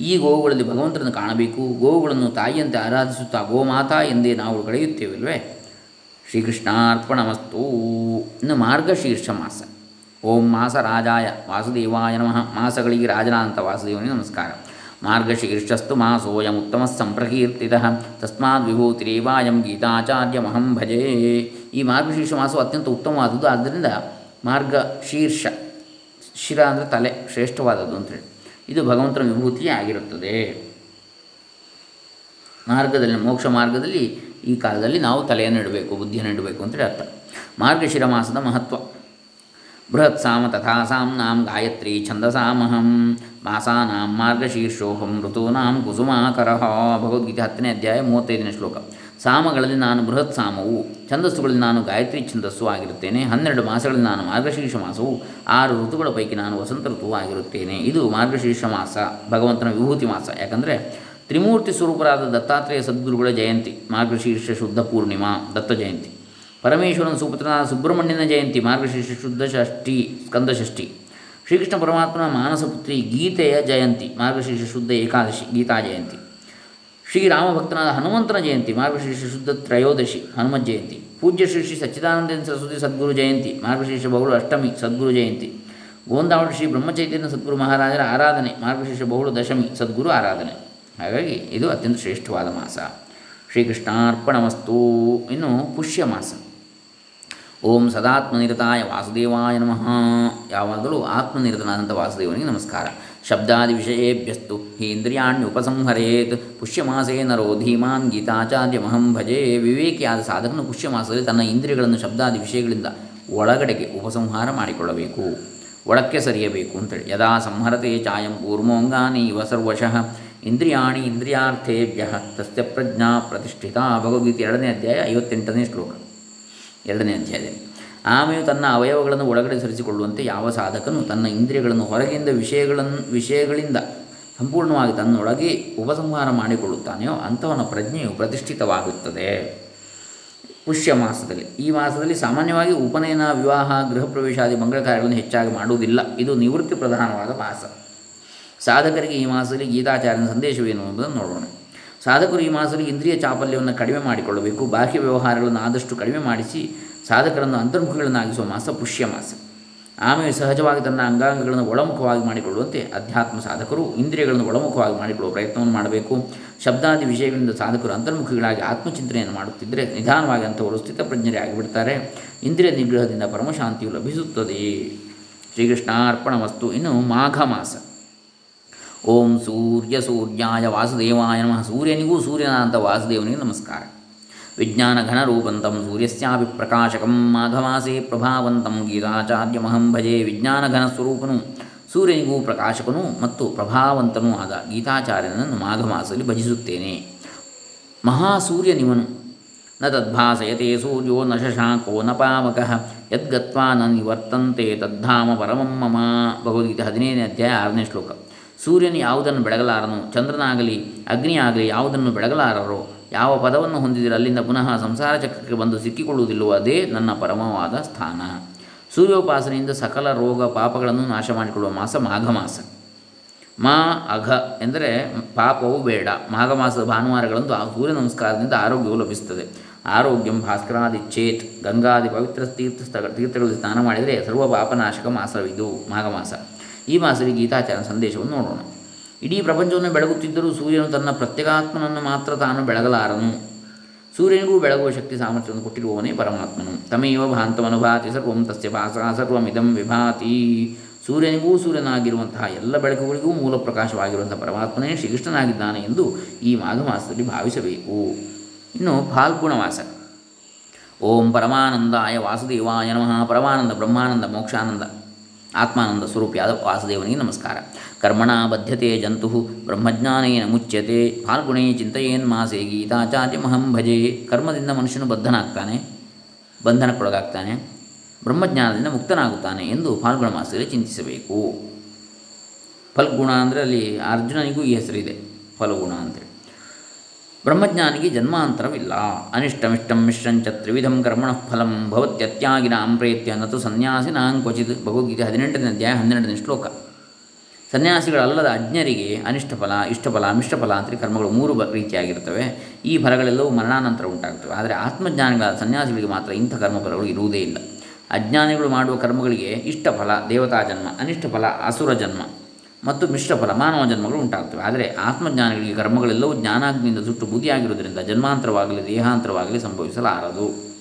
ಈ ಗೋವುಗಳಲ್ಲಿ ಭಗವಂತನನ್ನು ಕಾಣಬೇಕು. ಗೋವುಗಳನ್ನು ತಾಯಿಯಂತೆ ಆರಾಧಿಸುತ್ತಾ ಗೋಮಾತಾ ಎಂದೇ ನಾವು ಕಳೆಯುತ್ತೇವಲ್ವೇ ಶ್ರೀಕೃಷ್ಣಾರ್ಪಣಮಸ್ತು. ಇನ್ನು ಮಾರ್ಗಶೀರ್ಷ ಮಾಸ. ಓಂ ಮಾಸ ರಾಜಾಯ ವಾಸುದೇವಾಯ ನಮಃ. ಮಾಸಗಳಿಗೆ ರಾಜನಾದಂಥ ವಾಸುದೇವನಿಗೆ ನಮಸ್ಕಾರ. ಮಾರ್ಗಶೀರ್ಷಸ್ತು ಮಾಸೋಯಮುತ್ತಮ ಸಂಪ್ರಕೀರ್ತಿ ತಸ್ಮಾತ್ ವಿಭೂತಿರೇವಾಯಂ ಗೀತಾಚಾರ್ಯಮಹಂ ಭಜೇ ಈ ಮಾರ್ಗಶೀರ್ಷ ಮಾಸವು ಅತ್ಯಂತ ಉತ್ತಮವಾದದ್ದು ಆದ್ದರಿಂದ ಮಾರ್ಗಶೀರ್ಷ ಶಿರ ಅಂದರೆ ತಲೆ ಶ್ರೇಷ್ಠವಾದದ್ದು ಅಂತೇಳಿ ಇದು ಭಗವಂತನ ವಿಭೂತಿಯೇ ಆಗಿರುತ್ತದೆ ಮಾರ್ಗದಲ್ಲಿ, ಮೋಕ್ಷ ಮಾರ್ಗದಲ್ಲಿ ಈ ಕಾಲದಲ್ಲಿ ನಾವು ತಲೆಯನ್ನು ಇಡಬೇಕು, ಬುದ್ಧಿಯನ್ನು ಇಡಬೇಕು ಅಂತೇಳಿ ಅರ್ಥ. ಮಾರ್ಗಶಿರ ಮಾಸದ ಮಹತ್ವ. ಬೃಹತ್ ಸಾಮ ತಥಾ ಸಾಮ್ನಾಂ ಗಾಯತ್ರಿ ಛಂದಸಾಮಹಂ ಮಾಸಾನಾಂ ಮಾರ್ಗಶೀರ್ಷೋಹಂ ಋತೂನಾಂ ಕುಸುಮಾಕರ ಭಗವದ್ಗೀತೆ ಹತ್ತನೇ ಅಧ್ಯಾಯ ಮೂವತ್ತೈದನೇ ಶ್ಲೋಕ. ಸಾಮಗಳಲ್ಲಿ ನಾನು ಬೃಹತ್ ಸಾಮವು ಛಂದಸ್ಸುಗಳಲ್ಲಿ ನಾನು ಗಾಯತ್ರಿ ಛಂದಸ್ಸು ಆಗಿರುತ್ತೇನೆ. ಹನ್ನೆರಡು ಮಾಸಗಳಲ್ಲಿ ನಾನು ಮಾರ್ಗಶೀರ್ಷ ಮಾಸವು, ಆರು ಋತುಗಳ ಪೈಕಿ ನಾನು ವಸಂತ ಋತುವು ಆಗಿರುತ್ತೇನೆ. ಇದು ಮಾರ್ಗಶೀರ್ಷ ಮಾಸ, ಭಗವಂತನ ವಿಭೂತಿ ಮಾಸ. ಯಾಕಂದರೆ ತ್ರಿಮೂರ್ತಿ ಸ್ವರೂಪರಾದ ದತ್ತಾತ್ರೇಯ ಸದ್ಗುರುಗಳ ಜಯಂತಿ, ಮಾರ್ಗಶೀರ್ಷ ಶುದ್ಧ ಪೂರ್ಣಿಮಾ, ದತ್ತ ಜಯಂತಿ. ಪರಮೇಶ್ವರನ ಸುಪುತ್ರನಾದ ಸುಬ್ರಹ್ಮಣ್ಯನ ಜಯಂತಿ ಮಾರ್ಗಶೀರ್ಷ ಶುದ್ಧ ಷಷ್ಠಿ ಸ್ಕಂದಷಷ್ಠಿ ಶ್ರೀಕೃಷ್ಣ ಪರಮಾತ್ಮನ ಮಾನಸಪುತ್ರಿ ಗೀತೆಯ ಜಯಂತಿ ಮಾರ್ಗಶೀರ್ಷ ಶುದ್ಧ ಏಕಾದಶಿ, ಗೀತಾ ಜಯಂತಿ. ಶ್ರೀರಾಮಭಕ್ತನಾದ ಹನುಮಂತನ ಜಯಂತಿ ಮಾರ್ಗಶೀರ್ಷ ಶುದ್ಧ ತ್ರಯೋದಶಿ ಹನುಮತ್ ಜಯಂತಿ. ಪೂಜ್ಯ ಶ್ರೀ ಶ್ರೀ ಸಚ್ಚಿದಾನಂದ ಸರಸ್ವತಿ ಸದ್ಗುರು ಜಯಂತಿ ಮಾರ್ಗಶೀರ್ಷ ಬಹುಳು ಅಷ್ಟಮಿ ಸದ್ಗುರು ಜಯಂತಿ. ಗೋಂದಾವಳ ಶ್ರೀ ಬ್ರಹ್ಮಚೈತನ್ಯ ಸದ್ಗುರು ಮಹಾರಾಜರ ಆರಾಧನೆ ಮಾರ್ಗಶೀರ್ಷ ಬಹುಳು ದಶಮಿ ಸದ್ಗುರು ಆರಾಧನೆ. ಹಾಗಾಗಿ ಇದು ಅತ್ಯಂತ ಶ್ರೇಷ್ಠವಾದ ಮಾಸ. ಶ್ರೀಕೃಷ್ಣಾರ್ಪಣಮಸ್ತು. ಇನ್ನು ಪುಷ್ಯ ಮಾಸ ಓಂ ಸದಾತ್ಮನಿರತಾಯ ವಾಸುದೇವಾಯ ನಮಃ. ಯಾವಾಗಲೂ ಆತ್ಮನಿರತನಾದಂಥ ವಾಸುದೇವನಿಗೆ ನಮಸ್ಕಾರ. ಶಬ್ದಾದಿ ವಿಷಯೇಭ್ಯಸ್ತು ಇಂದ್ರಿಯಾಣ್ಯ ಉಪಸಂಹರೇತ್ ಪುಷ್ಯಮಾಸೇ ನರೋ ಧೀಮಾನ್ ಗೀತಾಚಾರ್ಯಮಹಂ ಭಜೆ. ವಿವೇಕಿಯಾದ ಸಾಧಕನು ಪುಷ್ಯಮಾಸದಲ್ಲಿ ತನ್ನ ಇಂದ್ರಿಯಗಳನ್ನು ಶಬ್ದಾದಿ ವಿಷಯಗಳಿಂದ ಒಳಗಡೆಗೆ ಉಪಸಂಹಾರ ಮಾಡಿಕೊಳ್ಳಬೇಕು. ಒಳಕ್ಕೆ ಸರಿಯಬೇಕು ಅಂತೇಳಿ. ಯದಾ ಸಂಹರತೆ ಚಾಯಂ ಊರ್ಮೋಂಗಾನಿ ಇವ ಸರ್ವಶಃ. ಇಂದ್ರಿಯಾಣಿ ಇಂದ್ರಿಯಾರ್ಥೇಭ್ಯ ತಸ್ಯ ಪ್ರಜ್ಞಾ ಪ್ರತಿಷ್ಠಿತ. ಭಗವದ್ಗೀತೆ ಎರಡನೇ ಅಧ್ಯಾಯ ಐವತ್ತೆಂಟನೇ ಶ್ಲೋಕ. ಎರಡನೇ ಅಧ್ಯಾಯದಲ್ಲಿ. ಆಮೆಯು ತನ್ನ ಅವಯವಗಳನ್ನು ಒಳಗಡೆ ಸರಿಸಿಕೊಳ್ಳುವಂತೆ ಯಾವ ಸಾಧಕನು ತನ್ನ ಇಂದ್ರಿಯಗಳನ್ನು ಹೊರಗಿಂದ ವಿಷಯಗಳನ್ನು ವಿಷಯಗಳಿಂದ ಸಂಪೂರ್ಣವಾಗಿ ತನ್ನೊಳಗೆ ಉಪಸಂಹಾರ ಮಾಡಿಕೊಳ್ಳುತ್ತಾನೆಯೋ ಅಂಥವನ ಪ್ರಜ್ಞೆಯು ಪ್ರತಿಷ್ಠಿತವಾಗುತ್ತದೆ. ಪುಷ್ಯ ಮಾಸದಲ್ಲಿ. ಈ ಮಾಸದಲ್ಲಿ ಸಾಮಾನ್ಯವಾಗಿ ಉಪನಯನ, ವಿವಾಹ, ಗೃಹ ಪ್ರವೇಶಾದಿ ಮಂಗಳ ಕಾರ್ಯಗಳನ್ನು ಹೆಚ್ಚಾಗಿ ಮಾಡುವುದಿಲ್ಲ. ಇದು ನಿವೃತ್ತಿ ಪ್ರಧಾನವಾದ ಮಾಸ. ಸಾಧಕರಿಗೆ ಈ ಮಾಸದಲ್ಲಿ ಗೀತಾಚಾರ್ಯನ ಸಂದೇಶವೇನು ಎಂಬುದನ್ನು ನೋಡೋಣ. ಸಾಧಕರು ಈ ಮಾಸದಲ್ಲಿ ಇಂದ್ರಿಯ ಚಾಪಲ್ಯವನ್ನು ಕಡಿಮೆ ಮಾಡಿಕೊಳ್ಳಬೇಕು. ಬಾಹ್ಯ ವ್ಯವಹಾರಗಳನ್ನು ಆದಷ್ಟು ಕಡಿಮೆ ಮಾಡಿಸಿ ಸಾಧಕರನ್ನು ಅಂತರ್ಮುಖಗಳನ್ನಾಗಿಸುವ ಮಾಸ ಪುಷ್ಯ ಮಾಸ. ಆಮೇಲೆ ಸಹಜವಾಗಿ ತನ್ನ ಅಂಗಾಂಗಗಳನ್ನು ಒಳಮುಖವಾಗಿ ಮಾಡಿಕೊಳ್ಳುವಂತೆ ಅಧ್ಯಾತ್ಮ ಸಾಧಕರು ಇಂದ್ರಿಯಗಳನ್ನು ಒಳಮುಖವಾಗಿ ಮಾಡಿಕೊಳ್ಳುವ ಪ್ರಯತ್ನವನ್ನು ಮಾಡಬೇಕು. ಶಬ್ದಾದಿ ವಿಷಯಗಳಿಂದ ಸಾಧಕರು ಅಂತರ್ಮುಖಿಗಳಾಗಿ ಆತ್ಮಚಿಂತನೆಯನ್ನು ಮಾಡುತ್ತಿದ್ದರೆ ನಿಧಾನವಾಗಿ ಅಂಥವರು ಸ್ಥಿತಪ್ರಜ್ಞರೇ ಆಗಿಬಿಡ್ತಾರೆ ಇಂದ್ರಿಯ ನಿಗ್ರಹದಿಂದ ಪರಮಶಾಂತಿಯು ಲಭಿಸುತ್ತದೆ. ಶ್ರೀಕೃಷ್ಣಾರ್ಪಣ ವಸ್ತು ಇನ್ನು ಮಾಘ ಮಾಸ. ಓಂ ಸೂರ್ಯ ಸೂರ್ಯಾಯ ವಾಸುದೇವಾಯ ನಮಃ. ಸೂರ್ಯನಿಗೂ ಸೂರ್ಯನಾದಂಥ ವಾಸುದೇವನಿಗೆ ನಮಸ್ಕಾರ. ವಿಜ್ಞಾನ ಘನರೂಪಂತಂ ಸೂರ್ಯಸ್ಯಾಪಿ ಪ್ರಕಾಶಕಂ ಮಾಘಮಾಸೆ ಪ್ರಭಾವಂತಂ ಗೀತಾಚಾರ್ಯಮಹಂ ಭಜೆ ವಿಜ್ಞಾನ ಘನ ಸ್ವರೂಪನು ಸೂರ್ಯನಿಗೂ ಪ್ರಕಾಶಕನೂ ಮತ್ತು ಪ್ರಭಾವಂತನೂ ಆದ ಗೀತಾಚಾರ್ಯನನ್ನು ಮಾಘ ಮಾಸದಲ್ಲಿ ಭಜಿಸುತ್ತೇನೆ. ಮಹಾಸೂರ್ಯನಿವನು. ನ ತದ್ಭಾಸಯತೆ ಸೂರ್ಯೋ ನ ಶಶಾಂಕೋ ನ ಪಾವಕ. ಯದ್ಗತ್ವಾ ನ ನಿವರ್ತಂತೆ ತದ್ಧಾಮ ಪರಮಂ ಮಮ. ಭಗವದ್ಗೀತೆ ಹದಿನೈದನೇ ಅಧ್ಯಾಯ ಆರನೇ ಶ್ಲೋಕ. ಸೂರ್ಯನು ಯಾವುದನ್ನು ಬೆಳಗಲಾರನು, ಚಂದ್ರನಾಗಲಿ, ಅಗ್ನಿಯಾಗಲಿ ಯಾವುದನ್ನು ಬೆಳಗಲಾರರೋ, ಯಾವ ಪದವನ್ನು ಹೊಂದಿದರೆ ಅಲ್ಲಿಂದ ಪುನಃ ಸಂಸಾರ ಚಕ್ರಕ್ಕೆ ಬಂದು ಸಿಕ್ಕಿಕೊಳ್ಳುವುದಿಲ್ಲವೋ ಅದೇ ನನ್ನ ಪರಮವಾದ ಸ್ಥಾನ. ಸೂರ್ಯೋಪಾಸನೆಯಿಂದ ಸಕಲ ರೋಗ ಪಾಪಗಳನ್ನು ನಾಶ ಮಾಡಿಕೊಳ್ಳುವ ಮಾಸ ಮಾಘ ಮಾಸ ಮಾ ಅಘ ಎಂದರೆ ಪಾಪವು ಬೇಡ. ಮಾಘ ಮಾಸದ ಆ ಸೂರ್ಯ ನಮಸ್ಕಾರದಿಂದ ಆರೋಗ್ಯವು ಲಭಿಸುತ್ತದೆ. ಆರೋಗ್ಯಂ ಭಾಸ್ಕರಾದಿ ಚೇತ್ ಗಂಗಾದಿ ಪವಿತ್ರ ತೀರ್ಥ ಸ್ಥಳ ತೀರ್ಥಗಳಲ್ಲಿ ಸ್ನಾನ ಮಾಡಿದರೆ ಸರ್ವ ಪಾಪನಾಶಕ ಮಾಸವಿದು ಮಾಘ ಮಾಸ ಈ ಮಾಸರಿ ಗೀತಾಚಾರ ಸಂದೇಶವನ್ನು ನೋಡೋಣ. ಇಡೀ ಪ್ರಪಂಚವನ್ನು ಬೆಳಗುತ್ತಿದ್ದರೂ ಸೂರ್ಯನು ತನ್ನ ಪ್ರತ್ಯೇಕಾತ್ಮನನ್ನು ಮಾತ್ರ ತಾನು ಬೆಳಗಲಾರನು. ಸೂರ್ಯನಿಗೂ ಬೆಳಗುವ ಶಕ್ತಿ ಸಾಮರ್ಥ್ಯವನ್ನು ಕೊಟ್ಟಿರುವವನೇ ಪರಮಾತ್ಮನು. ತಮೇವ ಭಾಂತಮನುಭಾತಿ ಸರ್ವಂ ತಸ್ಯ ಭಾಸ ಸರ್ವಮಿದಂ ವಿಭಾತಿ. ಸೂರ್ಯನಿಗೂ ಸೂರ್ಯನಾಗಿರುವಂತಹ ಎಲ್ಲ ಬೆಳಕುಗಳಿಗೂ ಮೂಲ ಪ್ರಕಾಶವಾಗಿರುವಂಥ ಪರಮಾತ್ಮನೇ ಶ್ರೀಕೃಷ್ಣನಾಗಿದ್ದಾನೆ ಎಂದು ಈ ಮಾಘ ಮಾಸದಲ್ಲಿ ಭಾವಿಸಬೇಕು. ಇನ್ನು ಫಾಲ್ಗುಣ ಮಾಸ ಓಂ ಪರಮಾನಂದಾಯ ವಾಸುದೇವಾಯ ನಮಃ. ಪರಮಾನಂದ, ಬ್ರಹ್ಮಾನಂದ, ಮೋಕ್ಷಾನಂದ. ಆತ್ಮಾನಂದ ಸ್ವರೂಪಿಯಾದ ವಾಸುದೇವನಿಗೆ ನಮಸ್ಕಾರ. ಕರ್ಮಣ ಬದ್ಧತೆ ಜಂತು, ಬ್ರಹ್ಮಜ್ಞಾನೇನ ಮುಚ್ಯತೆ, ಫಾಲ್ಗುಣೇ ಚಿಂತೆಯೇನ್ ಮಾಸೆ ಗೀತಾಚಾರ್ಯಮಹಂ ಭಜೆ. ಕರ್ಮದಿಂದ ಮನುಷ್ಯನು ಬದ್ಧನಾಗ್ತಾನೆ, ಬಂಧನಕ್ಕೊಳಗಾಗ್ತಾನೆ, ಬ್ರಹ್ಮಜ್ಞಾನದಿಂದ ಮುಕ್ತನಾಗುತ್ತಾನೆ ಎಂದು ಫಾಲ್ಗುಣ ಮಾಸದಲ್ಲಿ ಚಿಂತಿಸಬೇಕು. ಫಲ್ಗುಣ ಅಂದರೆ ಅಲ್ಲಿ ಅರ್ಜುನನಿಗೂ ಈ ಹೆಸರಿದೆ, ಫಲ್ಗುಣ ಅಂತೇಳಿ ಬ್ರಹ್ಮಜ್ಞಾನಿಗೆ ಜನ್ಮಾಂತರವಿಲ್ಲ. ಅನಿಷ್ಟಮಿಷ್ಟಂ ಮಿಶ್ರಂಚ ತ್ರಿವಿಧಂ ಕರ್ಮಣ ಫಲಂ ಭವತ್ಯತ್ಯಾಗಿನಾಂ ಪ್ರೇತ್ಯ ನತು ಸನ್ಯಾಸಿನಾಂ ಕ್ವಚಿತ್ ಭಗವದ್ಗೀತೆ ಹದಿನೆಂಟನೇ ಅಧ್ಯಾಯ ಹನ್ನೆರಡನೇ ಶ್ಲೋಕ. ಸನ್ಯಾಸಿಗಳಲ್ಲದ ಅಜ್ಞರಿಗೆ ಅನಿಷ್ಟಫಲ, ಇಷ್ಟಫಲ, ಮಿಶ್ರಫಲ ಅಂತ ಕರ್ಮಗಳು ಮೂರು ರೀತಿಯಾಗಿರ್ತವೆ. ಈ ಫಲಗಳೆಲ್ಲವೂ ಮರಣಾನಂತರ ಉಂಟಾಗ್ತವೆ. ಆದರೆ ಆತ್ಮಜ್ಞಾನಿಗಳಾದ ಸನ್ಯಾಸಿಗಳಿಗೆ ಮಾತ್ರ ಇಂಥ ಕರ್ಮಫಲಗಳು ಇರುವುದೇ ಇಲ್ಲ. ಅಜ್ಞಾನಿಗಳು ಮಾಡುವ ಕರ್ಮಗಳಿಗೆ ಇಷ್ಟಫಲ, ದೇವತಾ ಜನ್ಮ ಅನಿಷ್ಟ ಫಲ ಅಸುರ ಜನ್ಮ. ಮತ್ತು ಮಿಶ್ರ ಫಲ ಮಾನವ ಜನ್ಮಗಳು ಉಂಟಾಗುತ್ತವೆ. ಆದರೆ ಆತ್ಮಜ್ಞಾನಿಗಳಿಗೆ ಕರ್ಮಗಳೆಲ್ಲವೂ ಜ್ಞಾನಾಗ್ನಿಯಿಂದ ಸುಟ್ಟು ಬೂದಿಯಾಗಿರುವುದರಿಂದ ಜನ್ಮಾಂತರವಾಗಲಿ, ದೇಹಾಂತರವಾಗಲಿ ಸಂಭವಿಸಲಾರದು.